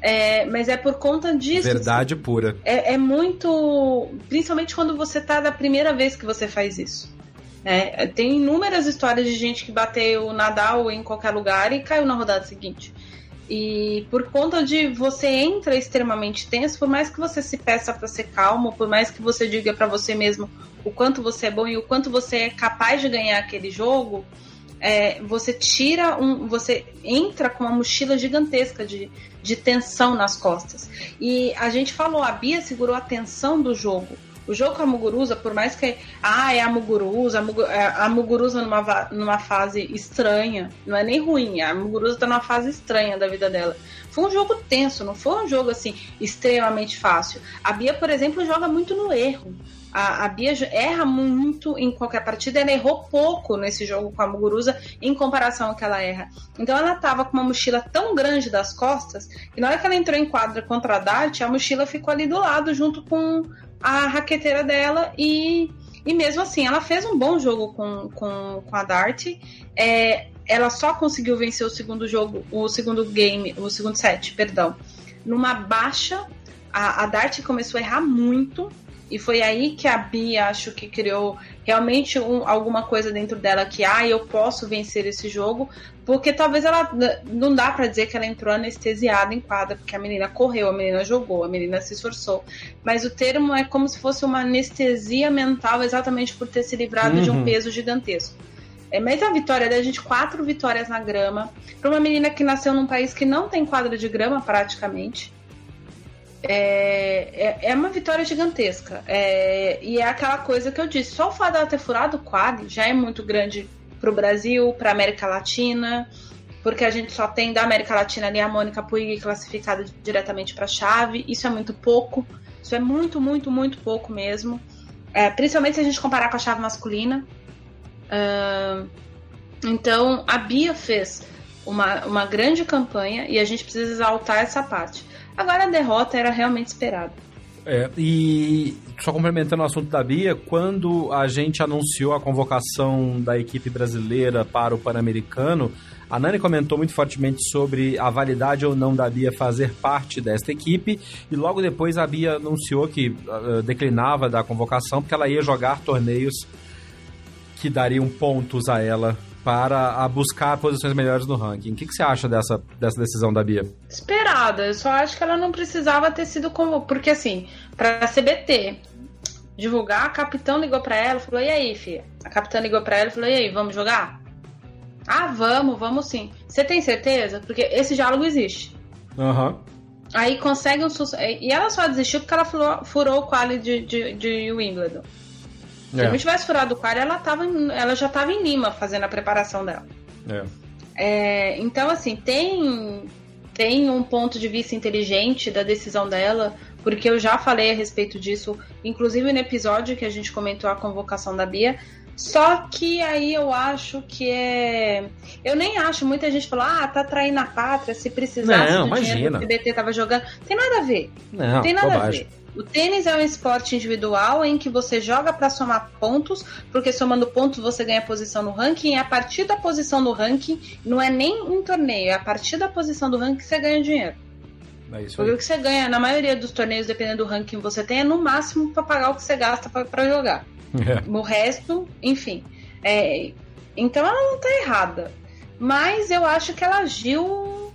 Speaker 3: É, mas é por conta disso.
Speaker 2: Verdade pura.
Speaker 3: É, é, muito. Principalmente quando você tá da primeira vez que você faz isso. É, tem inúmeras histórias de gente que bateu o Nadal em qualquer lugar e caiu na rodada seguinte. E por conta de você entra extremamente tenso, por mais que você se peça para ser calmo, por mais que você diga para você mesmo o quanto você é bom e o quanto você é capaz de ganhar aquele jogo, é, você tira um. Você entra com uma mochila gigantesca de, de tensão nas costas. E a gente falou, a Bia segurou a tensão do jogo. O jogo com a Muguruza, por mais que. Ah, é a Muguruza, a, é, Muguruza numa, numa fase estranha. Não é nem ruim, a Muguruza tá numa fase estranha da vida dela. Foi um jogo tenso, não foi um jogo assim extremamente fácil. A Bia, por exemplo, joga muito no erro. A, a Bia erra muito em qualquer partida, ela errou pouco nesse jogo com a Muguruza em comparação ao que ela erra. Então ela tava com uma mochila tão grande das costas que na hora que ela entrou em quadra contra a Dart, a mochila ficou ali do lado junto com a raqueteira dela e, e mesmo assim ela fez um bom jogo com, com, com a Dart. É, ela só conseguiu vencer o segundo jogo, o segundo game, o segundo set, perdão, numa baixa. A, a Dart começou a errar muito e foi aí que a Bia acho que criou realmente um, alguma coisa dentro dela que, ah, eu posso vencer esse jogo, porque talvez ela não dá para dizer que ela entrou anestesiada em quadra, porque a menina correu, a menina jogou, a menina se esforçou. Mas o termo é como se fosse uma anestesia mental, exatamente por ter se livrado uhum. de um uhum. peso gigantesco. É, mas a vitória da gente, quatro vitórias na grama, para uma menina que nasceu num país que não tem quadra de grama praticamente é, é, é, uma vitória gigantesca. É, e é aquela coisa que eu disse: só o fato dela ter furado o quadro já é muito grande para o Brasil, para América Latina, porque a gente só tem da América Latina ali a Mônica Puig classificada diretamente para a chave. Isso é muito pouco. Isso é muito, muito, muito pouco mesmo. É, principalmente se a gente comparar com a chave masculina. Uh, então, a Bia fez uma, uma grande campanha e a gente precisa exaltar essa parte. Agora a derrota era realmente esperada.
Speaker 2: É, e só complementando o assunto da Bia, quando a gente anunciou a convocação da equipe brasileira para o Pan-Americano, a Nani comentou muito fortemente sobre a validade ou não da Bia fazer parte desta equipe, e logo depois a Bia anunciou que uh, declinava da convocação porque ela ia jogar torneios que dariam pontos a ela para buscar posições melhores no ranking. O que, que você acha dessa, dessa decisão da Bia?
Speaker 3: Esperada. Eu só acho que ela não precisava ter sido como. Porque, assim, para a CBT divulgar, a capitã ligou para ela e falou: E aí, filha? A capitã ligou para ela e falou: E aí, vamos jogar? Ah, vamos, vamos sim. Você tem certeza? Porque esse diálogo existe.
Speaker 2: Aham. Uhum.
Speaker 3: Aí consegue um sucesso. E ela só desistiu porque ela furou, furou o quali de, de, de Wimbledon. Se é. não tivesse furado o quadro, ela, tava, ela já estava em Lima fazendo a preparação dela. É. É, então, assim, tem, tem um ponto de vista inteligente da decisão dela, porque eu já falei a respeito disso, inclusive no episódio que a gente comentou a convocação da Bia. Só que aí eu acho que é. Eu nem acho, muita gente fala, ah, tá traindo a pátria, se precisasse
Speaker 2: Não,
Speaker 3: do dinheiro
Speaker 2: imagina.
Speaker 3: que o CBT tava jogando. Tem nada a ver.
Speaker 2: Não,
Speaker 3: Não tem nada
Speaker 2: bobagem.
Speaker 3: a ver. O tênis é um esporte individual em que você joga pra somar pontos, porque somando pontos você ganha posição no ranking, e a partir da posição no ranking, não é nem em torneio, é a partir da posição do ranking que você ganha dinheiro.
Speaker 2: É isso
Speaker 3: Porque o que você ganha na maioria dos torneios, dependendo do ranking que você tem, é no máximo pra pagar o que você gasta pra- pra jogar.
Speaker 2: É.
Speaker 3: O resto, enfim. É, então ela não tá errada. Mas eu acho que ela agiu.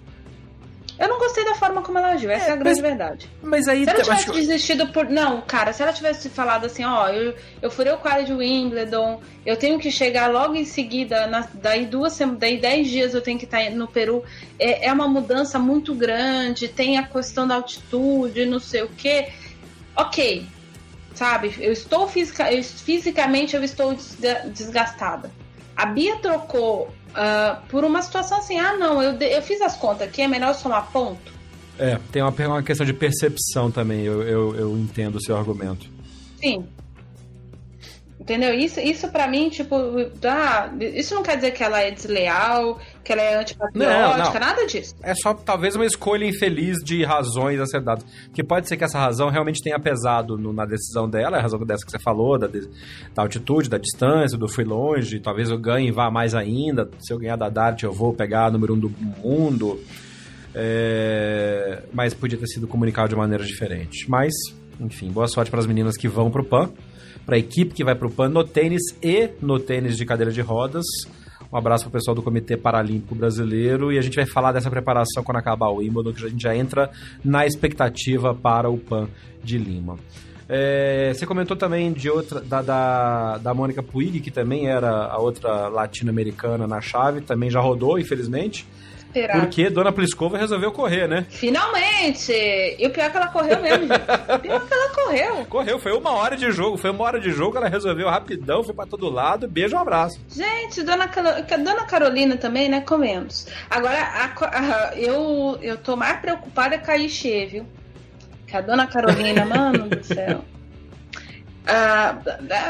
Speaker 3: Eu não gostei da forma como ela agiu, essa é, a grande verdade.
Speaker 2: Mas aí
Speaker 3: Se ela tivesse
Speaker 2: acho
Speaker 3: desistido por. Não, cara, se ela tivesse falado assim, ó, eu, eu furei o quadro de Wimbledon, eu tenho que chegar logo em seguida, na- daí duas daí dez dias eu tenho que estar no Peru. É, é uma mudança muito grande, tem a questão da altitude, não sei o quê. Ok. Sabe, eu estou fisica, eu- fisicamente eu estou desga- desgastada. A Bia trocou ah, por uma situação assim, ah não, eu, eu fiz as contas aqui, é melhor somar ponto.
Speaker 2: É, tem uma, uma questão de percepção também, eu, eu, eu entendo o seu argumento.
Speaker 3: Sim. Entendeu? Isso, isso para mim, tipo, ah, isso não quer dizer que ela é desleal, que ela é antipatriótica, nada disso.
Speaker 2: É só talvez uma escolha infeliz de razões acertadas. Porque pode ser que essa razão realmente tenha pesado no- na decisão dela, a razão dessa que você falou, da, da altitude, da distância, do fui longe, talvez eu ganhe e vá mais ainda. Se eu ganhar da Dart, eu vou pegar a número um do mundo. É, Mas podia ter sido comunicado de maneira diferente. Mas, enfim, boa sorte para as meninas que vão pro PAN, para a equipe que vai pro PAN no tênis e no tênis de cadeira de rodas. Um abraço pro pessoal do Comitê Paralímpico Brasileiro e a gente vai falar dessa preparação quando acabar o Wimbledon, que a gente já entra na expectativa para o PAN de Lima. É, você comentou também de outra da, da, da Mônica Puig, que também era a outra latino-americana na chave, também já rodou, infelizmente, Porque Dona Pliskova resolveu correr, né?
Speaker 3: Finalmente! E o pior é que ela correu mesmo, gente. O pior é que ela correu.
Speaker 2: Correu, foi uma hora de jogo, foi uma hora de jogo, ela resolveu rapidão, foi pra todo lado, beijo, um abraço.
Speaker 3: Gente, Dona, Dona Carolina também, né? Comemos. Agora, a eu, eu tô mais preocupada com a Ixê, viu? Que a Dona Carolina, mano do céu. Ah,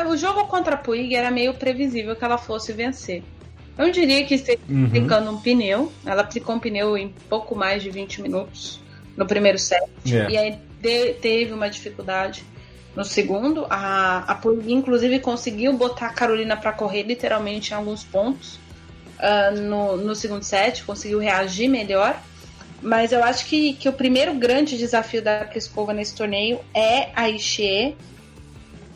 Speaker 3: o jogo contra a Puig era meio previsível que ela fosse vencer. Eu diria que esteve
Speaker 2: Uhum.
Speaker 3: aplicando um pneu. Ela aplicou um pneu em pouco mais de 20 minutos no primeiro set.
Speaker 2: É.
Speaker 3: E aí de- teve uma dificuldade no segundo. A, a inclusive, conseguiu botar a Carolina para correr literalmente em alguns pontos ah, no, no segundo set, conseguiu reagir melhor. Mas eu acho que, que o primeiro grande desafio da Pliskova nesse torneio é a Ishii,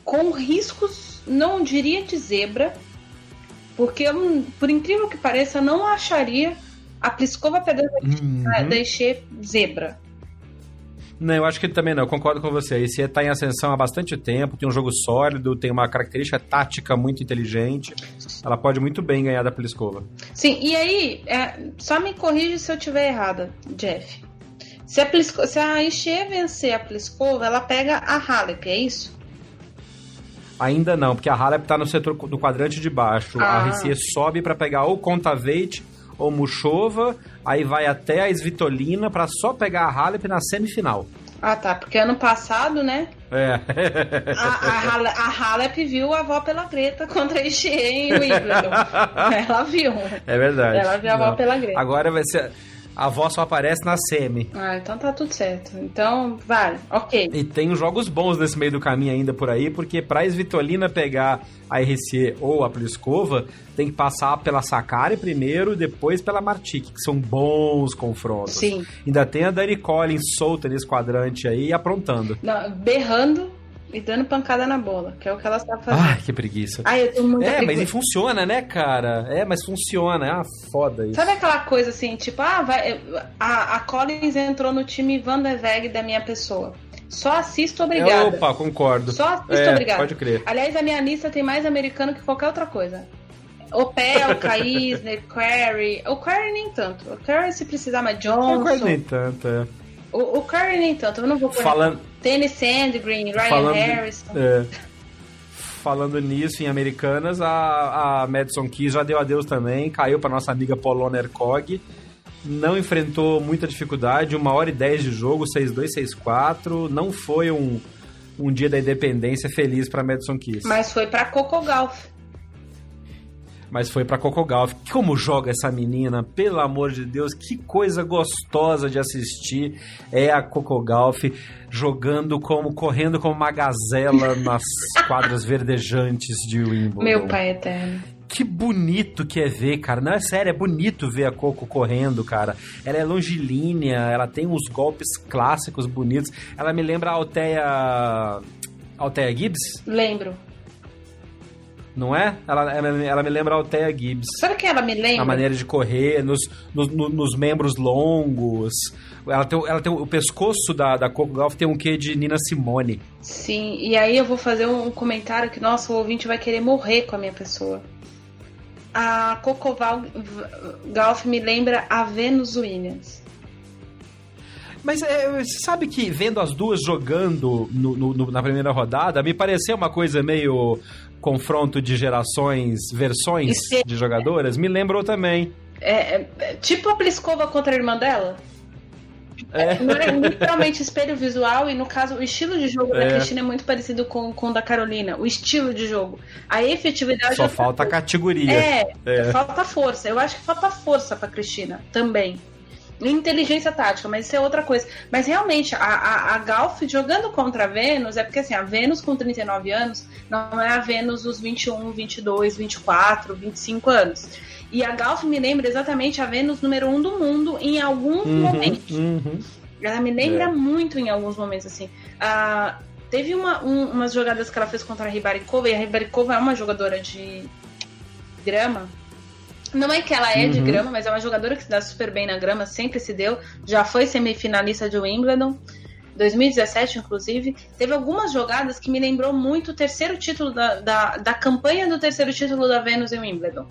Speaker 3: com riscos, não diria de zebra, porque eu, por incrível que pareça, eu não acharia a Pliskova perdendo da-
Speaker 2: Uhum.
Speaker 3: da Ishii zebra.
Speaker 2: Não, eu acho que também não, eu concordo com você. Esse está em ascensão há bastante tempo, tem um jogo sólido, tem uma característica tática muito inteligente. Ela pode muito bem ganhar da Pliskova.
Speaker 3: Sim, e aí, é, só me corrige se eu tiver errada, Jeff. Se a, Plisko, se a vencer a Pliskova, ela pega a Halep, é isso?
Speaker 2: Ainda não, porque a Halep está no setor do quadrante de baixo. A
Speaker 3: Ah.
Speaker 2: RC sobe para pegar ou Kontaveit ou Mushova, aí vai até a Svitolina para só pegar a Halep na semifinal.
Speaker 3: Ah, tá, porque ano passado, né,
Speaker 2: É.
Speaker 3: a, a, a Halep viu a avó pela Greta contra a Ishii em Wimbledon. ela viu.
Speaker 2: É verdade.
Speaker 3: Ela viu a avó
Speaker 2: Não.
Speaker 3: pela Greta.
Speaker 2: Agora vai ser. A avó só aparece na semi.
Speaker 3: Ah, então tá tudo certo. Então, vale, ok.
Speaker 2: E tem uns jogos bons nesse meio do caminho ainda por aí, porque pra Svitolina pegar a RC ou a Pliskova, tem que passar pela Sakari primeiro, depois pela Martic, que são bons confrontos.
Speaker 3: Sim.
Speaker 2: Ainda tem a Dani Collins solta nesse quadrante aí, aprontando.
Speaker 3: Não, berrando e dando pancada na bola, que é o que ela sabe fazer.
Speaker 2: Ai, que preguiça.
Speaker 3: Ai, eu tô muito
Speaker 2: É, mas e funciona, né, cara? É, mas funciona. É uma foda isso.
Speaker 3: Sabe aquela coisa assim, tipo, ah, vai, a, a Collins entrou no time Van der Weg da minha pessoa. Só assisto, obrigada.
Speaker 2: Opa, concordo.
Speaker 3: Só assisto,
Speaker 2: É,
Speaker 3: obrigada.
Speaker 2: Pode crer.
Speaker 3: Aliás, a minha lista tem mais americano que qualquer outra coisa. Opel, Kaisner, Query. O Query nem tanto. O Query se precisar, mas
Speaker 2: Não quase
Speaker 3: Johnson.
Speaker 2: nem tanto, é.
Speaker 3: O, o Curry nem tanto, eu não vou pôr.
Speaker 2: Falando,
Speaker 3: Tennis Sandgren, Ryan
Speaker 2: falando,
Speaker 3: Harrison.
Speaker 2: é, falando nisso, em Americanas, a, a Madison Keys já deu adeus também, caiu para nossa amiga Polona Ercog. Não enfrentou muita dificuldade, uma hora e dez de jogo, 6-2, 6-4. Não foi um, um dia da independência feliz para Madison Keys.
Speaker 3: Mas foi pra Coco Golf.
Speaker 2: Mas foi pra Coco Golf. Como joga essa menina, pelo amor de Deus, que coisa gostosa de assistir é a Coco Golf jogando como, correndo como uma gazela nas quadras verdejantes de Wimbledon.
Speaker 3: Meu pai eterno.
Speaker 2: Que bonito que é ver, cara. Não, é sério, é bonito ver a Coco correndo, cara. Ela é longilínea, ela tem uns golpes clássicos bonitos. Ela me lembra a Alteia. Alteia Gibbs?
Speaker 3: Lembro.
Speaker 2: Não é? Ela, ela, ela me lembra a Alteia Gibbs.
Speaker 3: Sabe que ela me lembra?
Speaker 2: A maneira de correr, nos, nos, nos membros longos. Ela tem, ela tem o pescoço da, da Coco Golf tem um quê de Nina Simone.
Speaker 3: Sim, e aí eu vou fazer um comentário que, nossa, o ouvinte vai querer morrer com a minha pessoa. A Coco Golf me lembra a Venus Williams.
Speaker 2: Mas é, você sabe que vendo as duas jogando no, no, na primeira rodada, me pareceu uma coisa meio confronto de gerações, versões
Speaker 3: Esse-
Speaker 2: de jogadoras, me lembrou também.
Speaker 3: É, é, é tipo a Pliskova contra a irmã dela?
Speaker 2: É.
Speaker 3: Não é literalmente espelho visual, e no caso, o estilo de jogo da
Speaker 2: É.
Speaker 3: Cristina é muito parecido com, com o da Carolina. O estilo de jogo. A efetividade.
Speaker 2: Só falta a categoria.
Speaker 3: É,
Speaker 2: É.
Speaker 3: falta força. Eu acho que falta força pra Cristina também. Inteligência tática, mas isso é outra coisa. Mas realmente, a, a, a Galf jogando contra a Vênus, é porque assim, a Vênus com 39 anos não é a Vênus dos 21, 22, 24, 25 anos. E a Galf me lembra exatamente a Vênus número 1 do mundo em algum
Speaker 2: Uhum,
Speaker 3: momento.
Speaker 2: uhum.
Speaker 3: Ela me lembra
Speaker 2: É.
Speaker 3: muito em alguns momentos, assim. Ah, teve uma, um- umas jogadas que ela fez contra a Ribaricova, e a Ribaricova é uma jogadora de grama. Não é que ela é de
Speaker 2: Uhum.
Speaker 3: grama, mas é uma jogadora que se dá super bem na grama, sempre se deu. Já foi semifinalista de Wimbledon. 2017, inclusive, teve algumas jogadas que me lembrou muito o terceiro título da, da, da campanha do terceiro título da Venus em Wimbledon.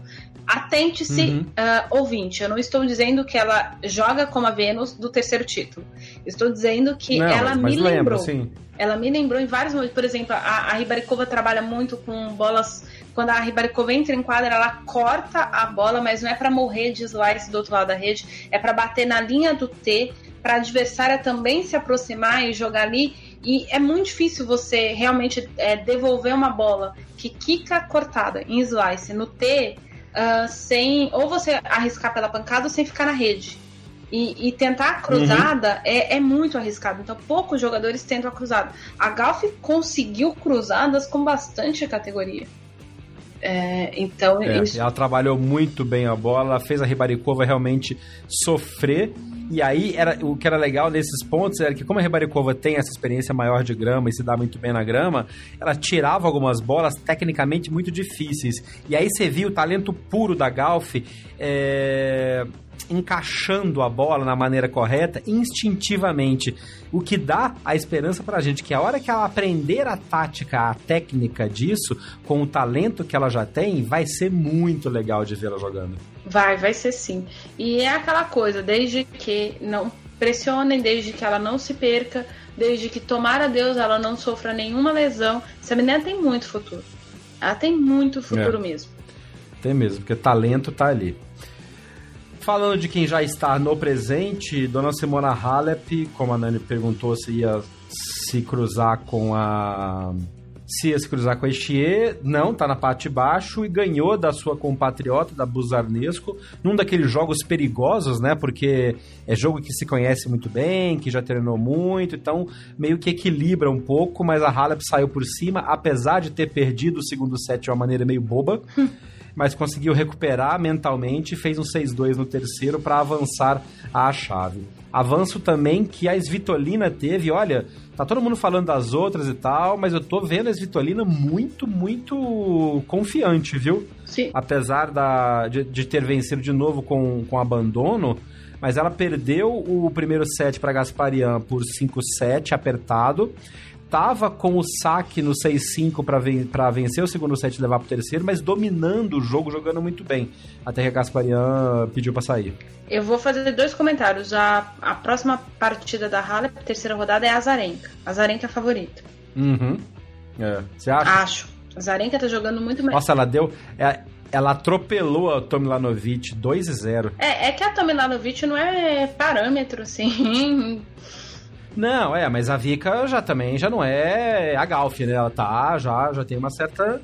Speaker 3: Atente-se,
Speaker 2: Uhum.
Speaker 3: ah, ouvinte, eu não estou dizendo que ela joga como a Venus do terceiro título. Estou dizendo que
Speaker 2: Não,
Speaker 3: ela me
Speaker 2: lembro,
Speaker 3: lembrou.
Speaker 2: sim.
Speaker 3: Ela me lembrou em vários momentos. Por exemplo, a, a Ribaricova trabalha muito com bolas. Quando a Ribaricova entra em quadra, ela corta a bola, mas não é para morrer de slice do outro lado da rede, é para bater na linha do T, para a adversária também se aproximar e jogar ali. E é muito difícil você realmente é, devolver uma bola que quica cortada em slice no T, ah, sem ou você arriscar pela pancada ou sem ficar na rede. E, e tentar a cruzada é, é muito arriscado. Então, poucos jogadores tentam a cruzada. A Galf conseguiu cruzadas com bastante categoria. É, então,
Speaker 2: É,
Speaker 3: isso.
Speaker 2: ela trabalhou muito bem a bola, ela fez a Ribaricova realmente sofrer. E aí, era, o que era legal nesses pontos era que, como a Ribaricova tem essa experiência maior de grama e se dá muito bem na grama, ela tirava algumas bolas tecnicamente muito difíceis. E aí você viu o talento puro da Galf é, encaixando a bola na maneira correta, instintivamente. O que dá a esperança pra gente que a hora que ela aprender a tática, a técnica disso, com o talento que ela já tem, vai ser muito legal de vê-la jogando.
Speaker 3: Vai, vai ser sim. E é aquela coisa, desde que não pressionem, desde que ela não se perca, desde que, tomara Deus, ela não sofra nenhuma lesão. Essa menina tem muito futuro. Ela tem muito futuro
Speaker 2: É.
Speaker 3: mesmo.
Speaker 2: Tem mesmo, porque talento tá ali. Falando de quem já está no presente, Dona Simona Halep, como a Nani perguntou se ia se cruzar com a. Se ia se cruzar com a Estier, não, tá na parte de baixo e ganhou da sua compatriota, da Buzarnesco, num daqueles jogos perigosos, né? Porque é jogo que se conhece muito bem, que já treinou muito, então meio que equilibra um pouco, mas a Halep saiu por cima, apesar de ter perdido o segundo set de uma maneira meio boba mas conseguiu recuperar mentalmente e fez um 6-2 no terceiro para avançar à chave. Avanço também que a Svitolina teve, olha, tá todo mundo falando das outras e tal, mas eu tô vendo a Svitolina muito, muito confiante, viu?
Speaker 3: Sim.
Speaker 2: Apesar da, de, de ter vencido de novo com, com abandono, mas ela perdeu o primeiro set para Gasparian por 5-7 apertado. Tava com o saque no 6-5 para ven pra vencer o segundo set e levar pro terceiro, mas dominando o jogo, jogando muito bem. Até que a Gasparian pediu para sair.
Speaker 3: Eu vou fazer dois comentários. A, a próxima partida da Halep, terceira rodada, é a Azarenka. A Azarenka é a favorita.
Speaker 2: Uhum. É. Você acha?
Speaker 3: Acho. A Azarenka tá jogando muito bem.
Speaker 2: Nossa, ela deu. é- Ela atropelou a Tomilanovic 2 0.
Speaker 3: É, é que a Tomilanovic não é parâmetro, assim.
Speaker 2: Não, é, mas a Vika já também já não é a Galf, né? Ela tá, já, já tem uma certa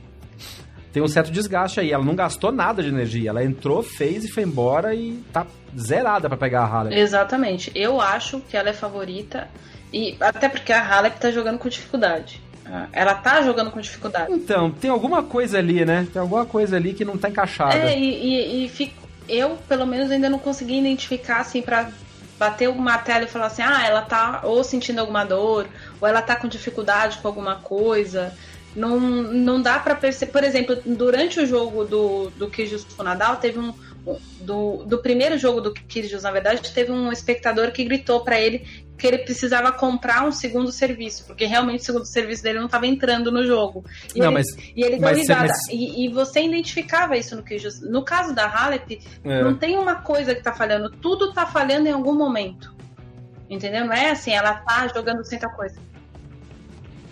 Speaker 2: tem um certo desgaste aí. Ela não gastou nada de energia. Ela entrou, fez e foi embora e tá zerada para pegar a Halep.
Speaker 3: Exatamente. Eu acho que ela é favorita. E até porque a Halep tá jogando com dificuldade. Ah, ela tá jogando com dificuldade.
Speaker 2: Então, tem alguma coisa ali, né? Tem alguma coisa ali que não tá encaixada.
Speaker 3: É, e, e, e fico, eu, pelo menos, ainda não consegui identificar, assim, pra bater uma tela e falar assim, ah, ela tá ou sentindo alguma dor, ou ela tá com dificuldade com alguma coisa. Não, não dá para perceber. Por exemplo, durante o jogo do, do Kyrgios com Nadal, teve um. Do, do primeiro jogo do Kyrgios, na verdade, teve um espectador que gritou para ele que ele precisava comprar um segundo serviço, porque realmente o segundo serviço dele não estava entrando no jogo. E
Speaker 2: não,
Speaker 3: ele,
Speaker 2: mas,
Speaker 3: e ele deu mas, risada. Mas... E, e, você identificava isso no Kyrgios. No caso da Halep, é. não tem uma coisa que tá falhando, tudo tá falhando em algum momento. Entendeu? Não é assim, ela tá jogando sem tal coisa.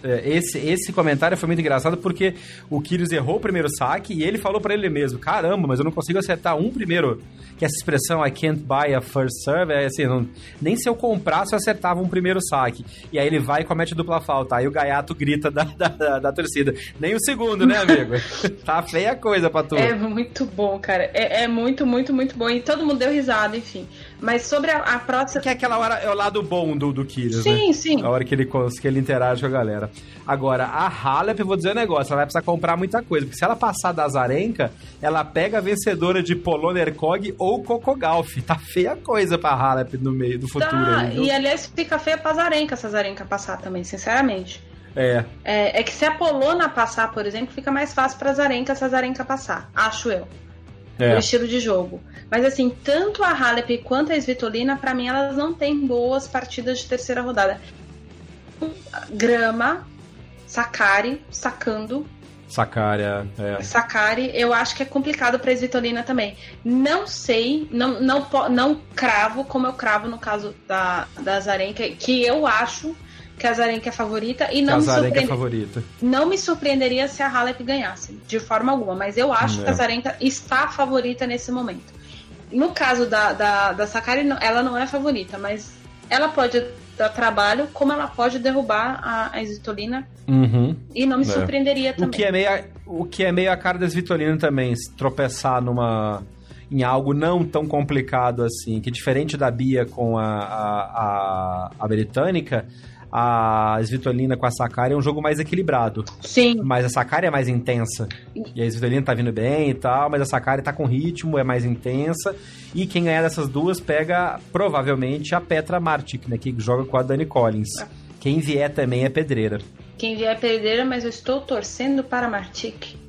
Speaker 2: É, esse, esse comentário foi muito engraçado porque o Kyrgios errou o primeiro saque e ele falou para ele mesmo: caramba, mas eu não consigo acertar um primeiro. Que essa expressão I can't buy a first serve é assim, não, nem se eu comprasse eu acertava um primeiro saque. E aí ele vai e comete dupla falta. Aí o gaiato grita da, da, da, da torcida: nem o segundo, né, amigo? tá feia a coisa pra tu.
Speaker 3: É muito bom, cara. É, é, muito, muito, muito bom. E todo mundo deu risada, enfim. Mas sobre a, a prótese.
Speaker 2: Que é aquela hora, é o lado bom do, do Kyrgios,
Speaker 3: sim,
Speaker 2: né?
Speaker 3: Sim.
Speaker 2: A hora que ele, que ele interage com a galera. Agora, a Halep, eu vou dizer um negócio, ela vai precisar comprar muita coisa, porque se ela passar da Zarenka, ela pega a vencedora de Poloner Kog ou Coco Golf. Tá feia coisa pra Halep no meio do futuro. Tá,
Speaker 3: aí, e aliás, fica feia pra Zarenka se a Zarenka passar também, sinceramente.
Speaker 2: É.
Speaker 3: é. É, que se a Polona passar, por exemplo, fica mais fácil pra Zarenka se a Zarenka passar, acho eu. É. O estilo de jogo. Mas assim, tanto a Halep quanto a Svitolina, para mim, elas não têm boas partidas de terceira rodada. Grama, Sakari, sacando.
Speaker 2: Sakari, é.
Speaker 3: Sakari, eu acho que é complicado pra Svitolina também. Não sei, não, não, não cravo como eu cravo no caso da, da Zarenka, que eu acho que a Zarenka é favorita e não me
Speaker 2: é favorita.
Speaker 3: Não me surpreenderia se a Halep ganhasse, de forma alguma, mas eu acho é. que a Zarenka está favorita nesse momento. No caso da, da, da Sakari, ela não é favorita, mas ela pode dar trabalho, como ela pode derrubar a, a Svitolina.
Speaker 2: Uhum.
Speaker 3: E não me é. surpreenderia também.
Speaker 2: O que, é meio, o que é meio a cara da Svitolina também, tropeçar numa em algo não tão complicado assim, que diferente da Bia com a, a, a, a britânica, a Svitolina com a Sakari é um jogo mais equilibrado.
Speaker 3: Sim.
Speaker 2: Mas a Sakari é mais intensa. E a Svitolina tá vindo bem e tal, mas a Sakari tá com ritmo, é mais intensa. E quem ganhar dessas duas pega, provavelmente, a Petra Martic, né? Que joga com a Dani Collins. Quem vier também é pedreira.
Speaker 3: Quem vier é pedreira, mas eu estou torcendo para a Martic.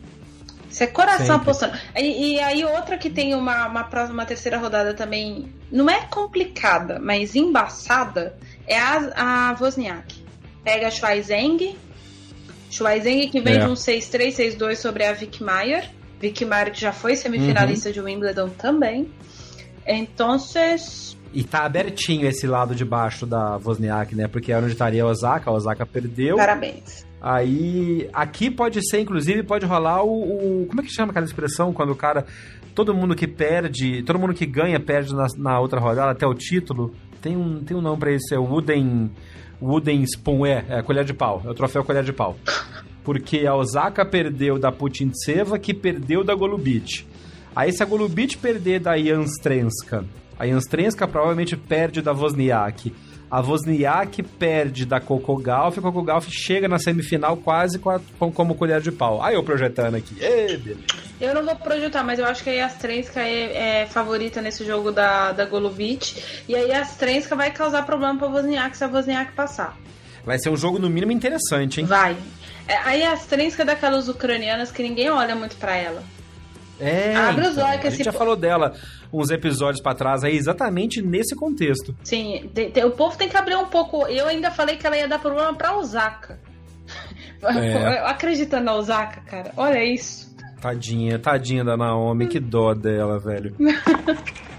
Speaker 3: Isso é coração Sempre. apostando. E, e, aí outra que tem uma, uma próxima, uma terceira rodada também, não é complicada, mas embaçada, é a, a Wozniak. Pega a Schweizeng, Schweizeng que vem é. de um 6-3, 6-2 sobre a Vic Maier. Vic Maier que já foi semifinalista uhum. de Wimbledon também. Então,
Speaker 2: e tá abertinho esse lado de baixo da Wozniak, né? Porque é onde estaria a Osaka, a Osaka perdeu.
Speaker 3: Parabéns.
Speaker 2: Aí, aqui pode ser, inclusive, pode rolar o, o, Como é que chama aquela expressão quando o cara. Todo mundo que perde, todo mundo que ganha perde na, na outra rodada até o título. Tem um, tem um nome pra isso, é o Wooden. Wooden Spoon, é, é colher de pau. É o troféu colher de pau. Porque a Osaka perdeu da Putintseva, que perdeu da Golubit. Aí se a Golubit perder da Janstrenska, a Janstrenska provavelmente perde da Wozniak a Wozniak perde da Coco Golf, a Coco Golf chega na semifinal quase com, a, com como colher de pau. Aí eu projetando aqui. Beleza.
Speaker 3: Eu não vou projetar, mas eu acho que a Yastrenska é, é favorita nesse jogo da, da Golubic. E a Yastrenska vai causar problema pra Wozniak se a Wozniak passar.
Speaker 2: Vai ser um jogo, no mínimo, interessante, hein?
Speaker 3: Vai. É, a Yastrenska é daquelas ucranianas que ninguém olha muito para ela.
Speaker 2: É, Abre os então, olhos que a gente já falou dela uns episódios para trás aí, exatamente nesse contexto.
Speaker 3: Sim, o povo tem que abrir um pouco. Eu ainda falei que ela ia dar problema pra Osaka. É. Acreditando na Osaka, cara. Olha isso.
Speaker 2: Tadinha, tadinha da Naomi, que dó dela, velho.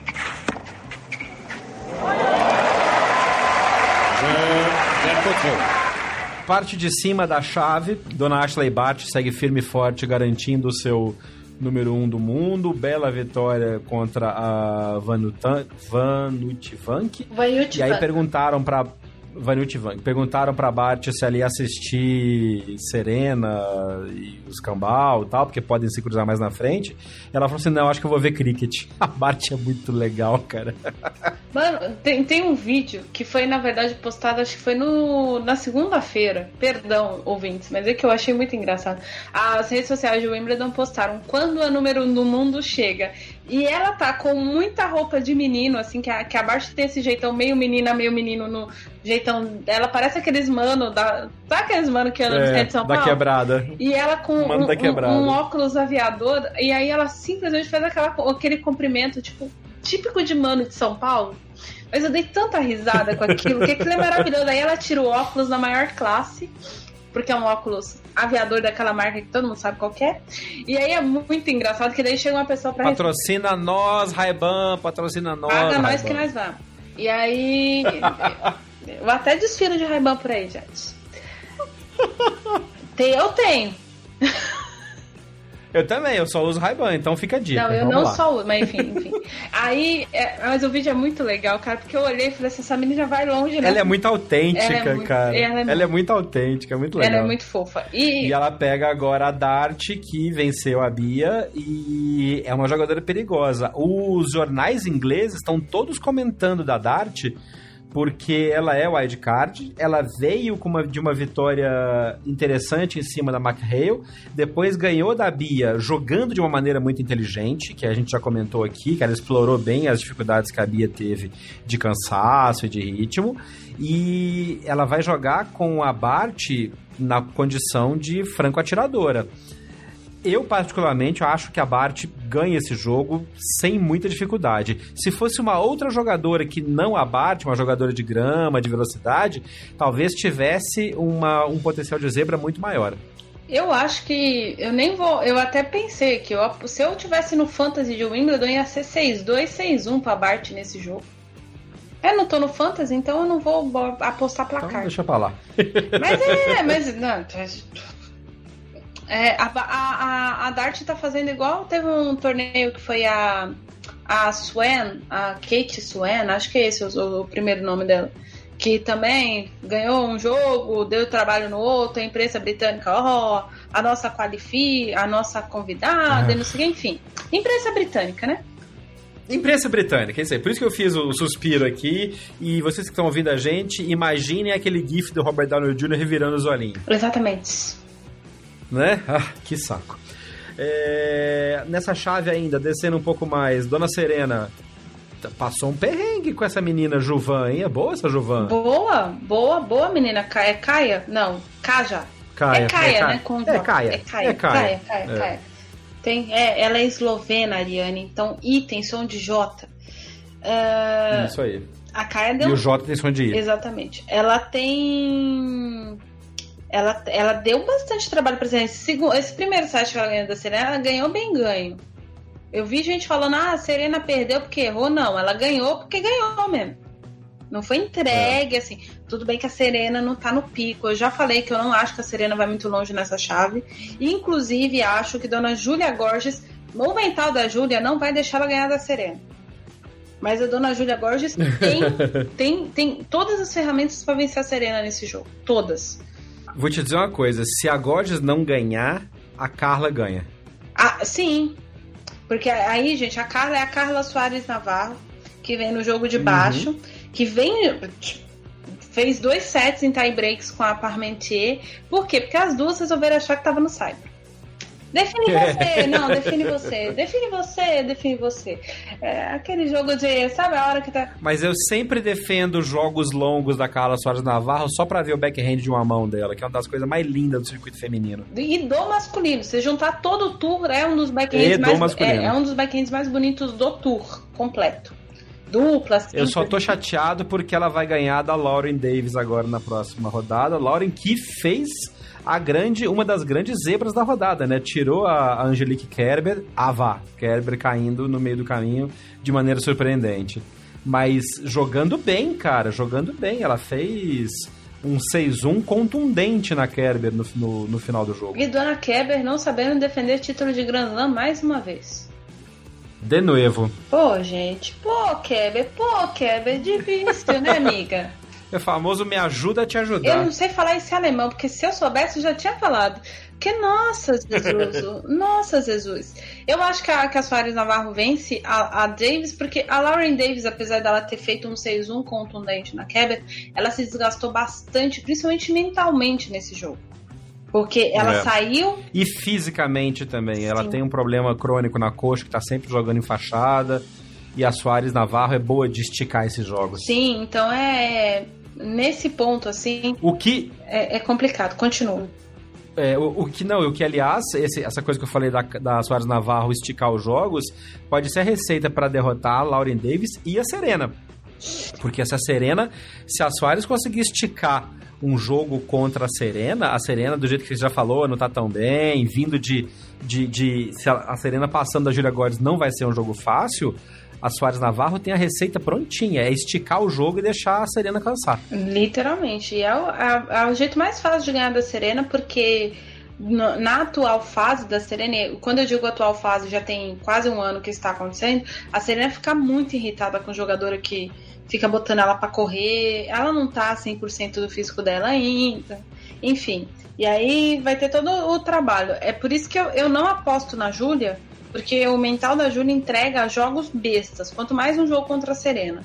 Speaker 2: Parte de cima da chave, Dona Ashley Bart segue firme e forte, garantindo o seu número 1 um do mundo, bela vitória contra a Vanutan, Vanutivank. E aí perguntaram pra Vanilti Vang. Perguntaram pra Bart se ia assistir Serena e os Cambal e tal, porque podem se cruzar mais na frente. Ela falou assim: não, acho que eu vou ver cricket. A Bart é muito legal, cara.
Speaker 3: Mano, tem, tem um vídeo que foi, na verdade, postado, acho que foi no, na segunda-feira. Perdão, ouvintes, mas é que eu achei muito engraçado. As redes sociais de Wimbledon postaram quando a número do mundo chega. E ela tá com muita roupa de menino, assim, que a, que a Bart tem esse jeitão meio menina, meio menino no jeitão. Ela parece aqueles mano da. Sabe aqueles mano que andam no
Speaker 2: É,
Speaker 3: centro de São
Speaker 2: da
Speaker 3: Paulo?
Speaker 2: quebrada.
Speaker 3: E ela com um,
Speaker 2: da
Speaker 3: um- um óculos aviador, e aí ela simplesmente faz aquela, aquele comprimento, tipo, típico de mano de São Paulo. Mas eu dei tanta risada com aquilo, que aquilo é maravilhoso. Aí ela tira o óculos na maior classe, porque é um óculos aviador daquela marca que todo mundo sabe qual que é. E aí é muito engraçado, que daí chega uma pessoa pra
Speaker 2: Patrocina nós, Raiban, patrocina nós.
Speaker 3: Paga nós que nós vamos. E aí. eu até desfilo de Ray-Ban por aí, gente. Tem, eu tenho.
Speaker 2: Eu também, eu só uso Ray-Ban, então fica a dica.
Speaker 3: Não, eu
Speaker 2: Vamos
Speaker 3: não
Speaker 2: lá.
Speaker 3: só uso, mas enfim, enfim. Aí, é, mas o vídeo é muito legal, cara, porque eu olhei e falei assim, essa menina vai longe, né?
Speaker 2: Ela é muito autêntica,
Speaker 3: Ela é muito-
Speaker 2: cara.
Speaker 3: ela é
Speaker 2: Ela é muito autêntica, muito legal.
Speaker 3: Ela é muito fofa. E,
Speaker 2: E ela pega agora a Dart, que venceu a Bia, e é uma jogadora perigosa. Os jornais ingleses estão todos comentando da Dart, porque ela é wildcard, ela veio com uma, de uma vitória interessante em cima da McHale, depois ganhou da Bia jogando de uma maneira muito inteligente, que a gente já comentou aqui, que ela explorou bem as dificuldades que a Bia teve de cansaço e de ritmo, e ela vai jogar com a Bart na condição de franco atiradora. Eu, particularmente, acho que a Bart ganha esse jogo sem muita dificuldade. Se fosse uma outra jogadora que não a Bart, uma jogadora de grama, de velocidade, talvez tivesse uma, um potencial de zebra muito maior.
Speaker 3: eu acho que eu nem vou. Eu até pensei que eu, se eu tivesse no Fantasy de Wimbledon, ia ser 6-2, 6-1 pra Bart nesse jogo. Eu não tô no Fantasy, então eu não vou apostar
Speaker 2: Então,
Speaker 3: placar.
Speaker 2: deixa pra lá.
Speaker 3: Mas é, mas não. É, a, a, a, Dart tá fazendo igual teve um torneio que foi a a Swan, a Kate Swan, acho que é esse o, o primeiro nome dela, que também ganhou um jogo, deu trabalho no outro, a imprensa britânica, ó, a nossa qualifi, a nossa convidada,
Speaker 2: Ah.
Speaker 3: e não sei, o que, enfim. Imprensa britânica, né?
Speaker 2: Imprensa britânica, é isso aí. Por isso que eu fiz o suspiro aqui. E vocês que estão ouvindo a gente, imaginem aquele gif do Robert Downey Jr. revirando os olhinhos.
Speaker 3: Exatamente.
Speaker 2: Né? Ah, que saco. É, nessa chave ainda, descendo um pouco mais, Dona Serena passou um perrengue com essa menina Juvan, hein? É boa essa Juvan?
Speaker 3: Boa, boa, boa menina. Ca- É Caia? Não, Caja.
Speaker 2: Caia,
Speaker 3: é Caia,
Speaker 2: é Caia.
Speaker 3: né? Com
Speaker 2: É Caia,
Speaker 3: É Caia,
Speaker 2: é Caia.
Speaker 3: Caia, Caia,
Speaker 2: É.
Speaker 3: Tem, é, ela é eslovena, Ariane, então I tem som de J. Ah,
Speaker 2: Isso aí.
Speaker 3: a Caia
Speaker 2: E
Speaker 3: deu.
Speaker 2: o J tem som de I.
Speaker 3: Exatamente. Ela tem. Ela, ela deu bastante trabalho pra Serena. Esse, segundo, esse primeiro set que ela ganhou da Serena, ela ganhou bem ganho. Eu vi gente falando, ah, a Serena perdeu porque errou. Não, ela ganhou porque ganhou mesmo. Não foi entregue, assim. Tudo bem que a Serena não tá no pico. Eu já falei que eu não acho que a Serena vai muito longe nessa chave. Inclusive, acho que Dona Júlia Gorges, o mental da Júlia, não vai deixar ela ganhar da Serena. Mas a Dona Júlia Gorges tem, tem, tem todas as ferramentas para vencer a Serena nesse jogo. Todas.
Speaker 2: Vou te dizer uma coisa: se a Gorges não ganhar, a Carla ganha.
Speaker 3: Ah, sim. Porque aí, gente, a Carla é a Carla Soares Navarro, que vem no jogo de baixo, que vem. Fez dois sets em tie breaks com a Parmentier. Por quê? Porque as duas resolveram achar que tava no Cyber. Define você, não, define você, define você, define você. É aquele jogo de, sabe, a hora que tá.
Speaker 2: Mas eu sempre defendo jogos longos da Carla Soares Navarro só pra ver o backhand de uma mão dela, que é uma das coisas mais lindas do circuito feminino.
Speaker 3: E do masculino. Se juntar todo o tour, é um dos backhands
Speaker 2: do
Speaker 3: mais
Speaker 2: masculino.
Speaker 3: é, é um dos backhands mais bonitos do tour completo. Duplas.
Speaker 2: Eu só tô chateado porque ela vai ganhar da Lauren Davis agora na próxima rodada. Lauren que fez a grande, uma das grandes zebras da rodada, né? Tirou a Angelique Kerber, a vá, Kerber caindo no meio do caminho de maneira surpreendente. Mas jogando bem, cara, jogando bem. Ela fez um 6-1 contundente na Kerber no, no, no final do jogo.
Speaker 3: E Dona Keber não sabendo defender título de Grand Slam mais uma vez.
Speaker 2: De novo.
Speaker 3: Pô, gente. Pô, Keber. Pô, Keber. Difícil, né, amiga?
Speaker 2: É famoso me ajuda a te ajudar.
Speaker 3: Eu não sei falar esse alemão, porque se eu soubesse, eu já tinha falado. Porque, nossa, Jesus, nossa, Jesus. Eu acho que a, que a Soares Navarro vence a, a, Davis, porque a Lauren Davis, apesar dela ter feito um 6-1 contundente na Quebra, ela se desgastou bastante, principalmente mentalmente nesse jogo. Porque ela é. saiu.
Speaker 2: E fisicamente também. Sim. Ela tem um problema crônico na coxa, que tá sempre jogando em fachada. E a Soares Navarro é boa de esticar esses jogos.
Speaker 3: Sim, então é nesse ponto, assim.
Speaker 2: O que.
Speaker 3: É, é complicado, continua.
Speaker 2: É, o, o, que não, o que aliás, esse, essa coisa que eu falei da, da Soares Navarro esticar os jogos, pode ser a receita para derrotar a Lauren Davis e a Serena. Porque essa Serena, se a Soares conseguir esticar um jogo contra a Serena, a Serena, do jeito que você já falou, não tá tão bem, vindo de. de, de se a Serena passando da Julia Godes não vai ser um jogo fácil a Soares Navarro tem a receita prontinha, é esticar o jogo e deixar a Serena cansar.
Speaker 3: Literalmente. E é o, é, o jeito mais fácil de ganhar da Serena, porque na atual fase da Serena, quando eu digo atual fase, já tem quase um ano que está acontecendo, a Serena fica muito irritada com o jogador que fica botando ela para correr, ela não tá 100% do físico dela ainda, enfim. E aí vai ter todo o trabalho. É por isso que eu, eu não aposto na Júlia, porque o mental da Júlia entrega jogos bestas, quanto mais um jogo contra a Serena.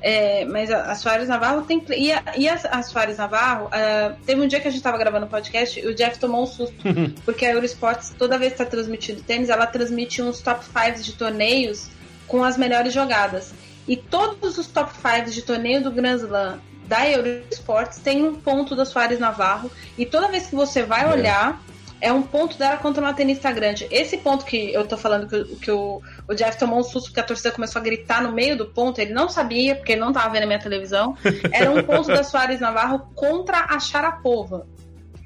Speaker 3: É, mas a, a Soares Navarro tem. E a, e a, a Soares Navarro, uh, teve um dia que a gente tava gravando o podcast e o Jeff tomou um susto. porque a Eurosports, toda vez que tá transmitindo tênis, ela transmite uns top 5 de torneios com as melhores jogadas. E todos os top 5 de torneio do Grand Slam da Eurosports tem um ponto da Soares Navarro. E toda vez que você vai é. olhar é um ponto dela contra uma tenista grande. Esse ponto que eu tô falando que, que o, o Jeff tomou um susto porque a torcida começou a gritar no meio do ponto, ele não sabia, porque ele não tava vendo a minha televisão. Era um ponto da Soares Navarro contra a Sharapova.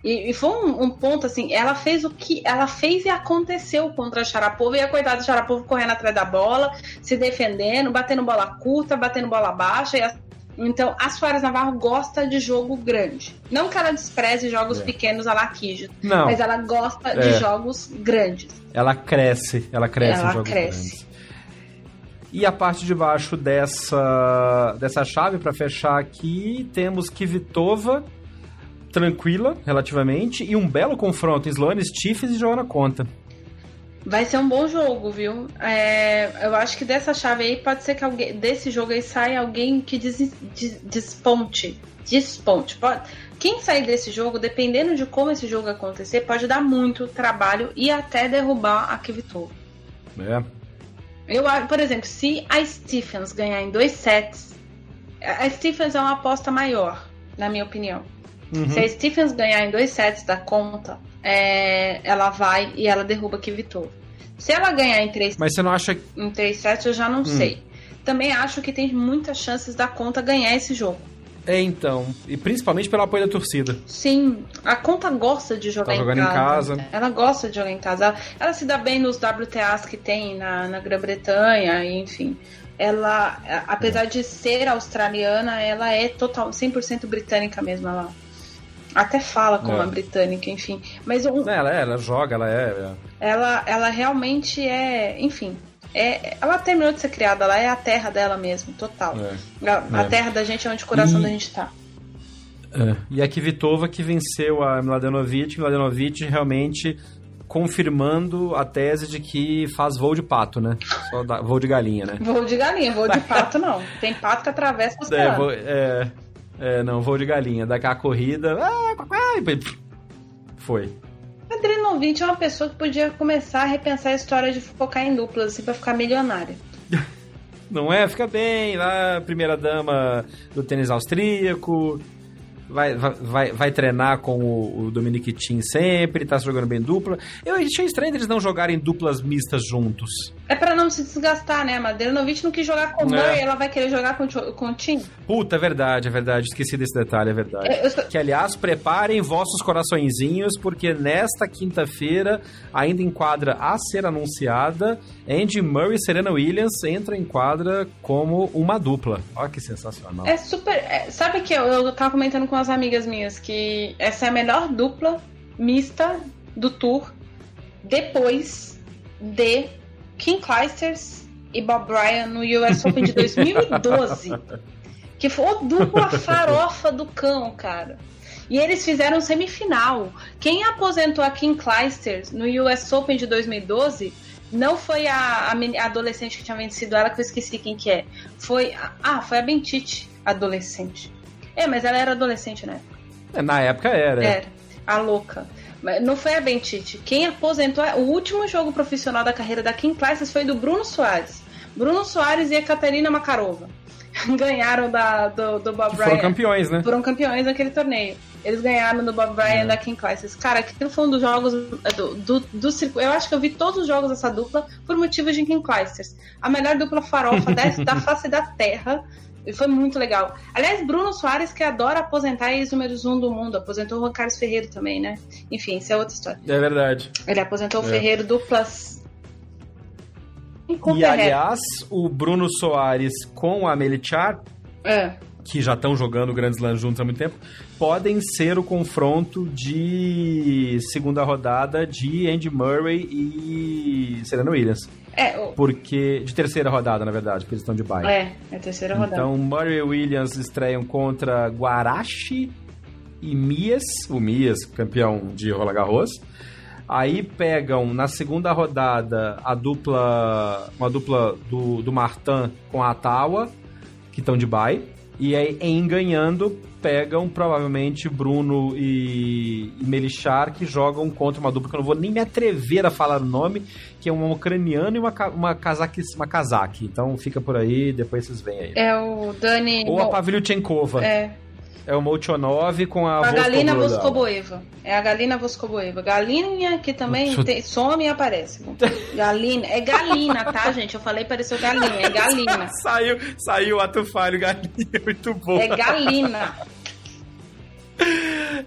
Speaker 3: E, e foi um, um, ponto assim, ela fez o que ela fez e aconteceu contra a Sharapova, e a coitada da Sharapova correndo atrás da bola, se defendendo, batendo bola curta, batendo bola baixa, e a então, a Soares Navarro gosta de jogo grande. Não que ela despreze jogos é. pequenos a la Não. mas ela gosta é. de jogos grandes.
Speaker 2: Ela cresce, ela cresce ela em jogos cresce. grandes. E a parte de baixo dessa, dessa chave, para fechar aqui, temos Kvitova, tranquila, relativamente, e um belo confronto, Sloane Stiffes e Joana Conta.
Speaker 3: Vai ser um bom jogo, viu? É, eu acho que dessa chave aí pode ser que alguém, desse jogo aí saia alguém que des, des, desponte. Desponte. Pode, quem sair desse jogo, dependendo de como esse jogo acontecer, pode dar muito trabalho e até derrubar a Kvitova.
Speaker 2: É.
Speaker 3: Eu, por exemplo, se a Stephens ganhar em dois sets, a Stephens é uma aposta maior, na minha opinião. Uhum. Se a Stephens ganhar em dois sets da conta, é, ela vai e ela derruba Kvitova. Se ela ganhar em 3
Speaker 2: Mas você não acha
Speaker 3: em 3 sets, eu já não hum. sei. Também acho que tem muitas chances da conta ganhar esse jogo.
Speaker 2: É, então. E principalmente pelo apoio da torcida.
Speaker 3: Sim, a conta gosta de jogar tá em, casa. em, casa. Ela gosta de jogar em casa. Ela, ela se dá bem nos WTAs que tem na, na Grã-Bretanha, enfim. Ela, apesar de ser australiana, ela é total 100% britânica mesmo. Ela até fala como é. a britânica, enfim. Mas um,
Speaker 2: ela, é, ela joga, ela é, é.
Speaker 3: Ela, ela realmente é, enfim. É, ela terminou de ser criada, ela é a terra dela mesmo, total. É. A, a, é. terra da gente é onde o coração e... da gente tá.
Speaker 2: É. E a Kvitova que venceu a Mladenovic, Mladenovic realmente confirmando a tese de que faz voo de pato, né? Só da, voo de galinha, né?
Speaker 3: Voo de galinha, voo de pato não. Tem pato que atravessa o
Speaker 2: oceano. É, voo, é, é, não, voo de galinha. Daqui a corrida. Ah, foi.
Speaker 3: Adrenovite é uma pessoa que podia começar a repensar a história de focar em duplas, assim, pra ficar milionária.
Speaker 2: Não é? Fica bem, lá, primeira dama do tênis austríaco, vai, vai, vai treinar com o, o Dominic Thiem sempre, tá jogando bem dupla. Eu achei estranho eles não jogarem duplas mistas juntos.
Speaker 3: É para não se desgastar, né? A Madrenovic não quis jogar com o é. ela vai querer jogar com, com o Tim.
Speaker 2: Puta, é verdade, é verdade. Esqueci desse detalhe, é verdade. É, eu... Que, aliás, preparem vossos coraçõezinhos, porque nesta quinta-feira, ainda em quadra a ser anunciada, Andy Murray e Serena Williams entram em quadra como uma dupla. Olha que sensacional.
Speaker 3: É super. É, sabe que eu, eu tava comentando com as amigas minhas que essa é a melhor dupla mista do tour depois de Kim Clijsters e Bob Bryan no US Open de 2012. que foi a dupla farofa do cão, cara. E eles fizeram semifinal. Quem aposentou a Kim Clijsters no US Open de 2012 não foi a, a, adolescente que tinha vencido ela, que eu esqueci quem que é. Foi. Ah, foi a Bentite, adolescente. É, mas ela era adolescente na época.
Speaker 2: É, na época era.
Speaker 3: Era. A louca. Não foi a Bentite. Quem aposentou. O último jogo profissional da carreira da Kim Clijsters foi do Bruno Soares. Bruno Soares e a Catarina Makarova. ganharam da, do, do Bob Bryan.
Speaker 2: Foram campeões, né?
Speaker 3: Foram campeões naquele torneio. Eles ganharam do Bob Bryan é. da King Classes. Cara, aquilo foi um dos jogos do, do, do circuito. Eu acho que eu vi todos os jogos dessa dupla por motivos de King Classes. A melhor dupla farofa da face da terra. E foi muito legal. Aliás, Bruno Soares, que adora aposentar ex-números um do mundo. Aposentou o Juan Carlos Ferreiro também, né? Enfim, isso é outra história.
Speaker 2: É verdade.
Speaker 3: Ele aposentou o é. Ferreiro duplas
Speaker 2: e aliás, o Bruno Soares com a Melichar,
Speaker 3: é.
Speaker 2: que já estão jogando Grand Slam juntos há muito tempo, podem ser o confronto de segunda rodada de Andy Murray e Serena Williams.
Speaker 3: É, o...
Speaker 2: Porque. De terceira rodada, na verdade, porque eles estão de bye.
Speaker 3: É, é terceira rodada.
Speaker 2: Então, Murray e Williams estreiam contra Guarachi e Mias, o Mias, campeão de Roland Garros. Aí pegam na segunda rodada a dupla, uma dupla do, do Martin com a Atawa, que estão de bye. E aí, em ganhando, pegam provavelmente Bruno e, e Melichar, que jogam contra uma dupla que eu não vou nem me atrever a falar o nome, que é um ucraniano e uma, uma, kazaki, uma kazaki. Então fica por aí, depois vocês veem aí.
Speaker 3: É o Dani.
Speaker 2: Ou a Pavlyuchenkova.
Speaker 3: É.
Speaker 2: É o Molchonov com a.
Speaker 3: A Galina Voskoboeva. É a Galina Voskoboeva. Galinha que também tem, some e aparece. Galina. É Galina, tá, gente? Eu falei pareceu Galinha. É Galina.
Speaker 2: saiu, saiu o ato falho, Galinha. Muito bom.
Speaker 3: É Galina.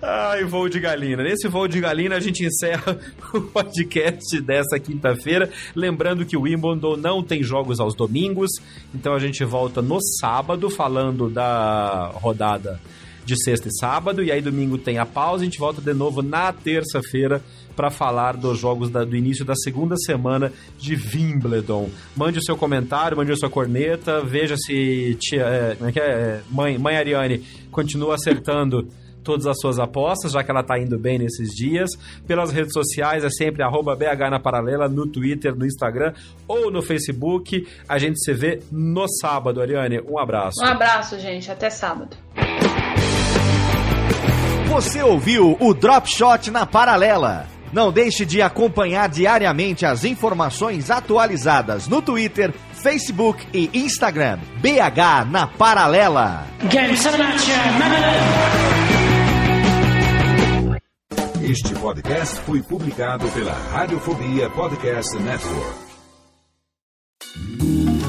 Speaker 2: Ai, voo de galina. Nesse voo de galina, a gente encerra o podcast dessa quinta-feira. Lembrando que o Wimbledon não tem jogos aos domingos, então a gente volta no sábado falando da rodada de sexta e sábado, e aí domingo tem a pausa, a gente volta de novo na terça-feira para falar dos jogos da, do início da segunda semana de Wimbledon. Mande o seu comentário, mande a sua corneta, veja se tia, é, é, é, mãe, mãe Ariane continua acertando todas as suas apostas, já que ela está indo bem nesses dias. Pelas redes sociais é sempre BH na Paralela, no Twitter, no Instagram ou no Facebook. A gente se vê no sábado, Ariane. Um abraço.
Speaker 3: Um abraço, gente. Até sábado.
Speaker 4: Você ouviu o Drop Shot na Paralela. Não deixe de acompanhar diariamente as informações atualizadas no Twitter, Facebook e Instagram. BH na Paralela.
Speaker 5: Este podcast foi publicado pela Radiofobia Podcast Network.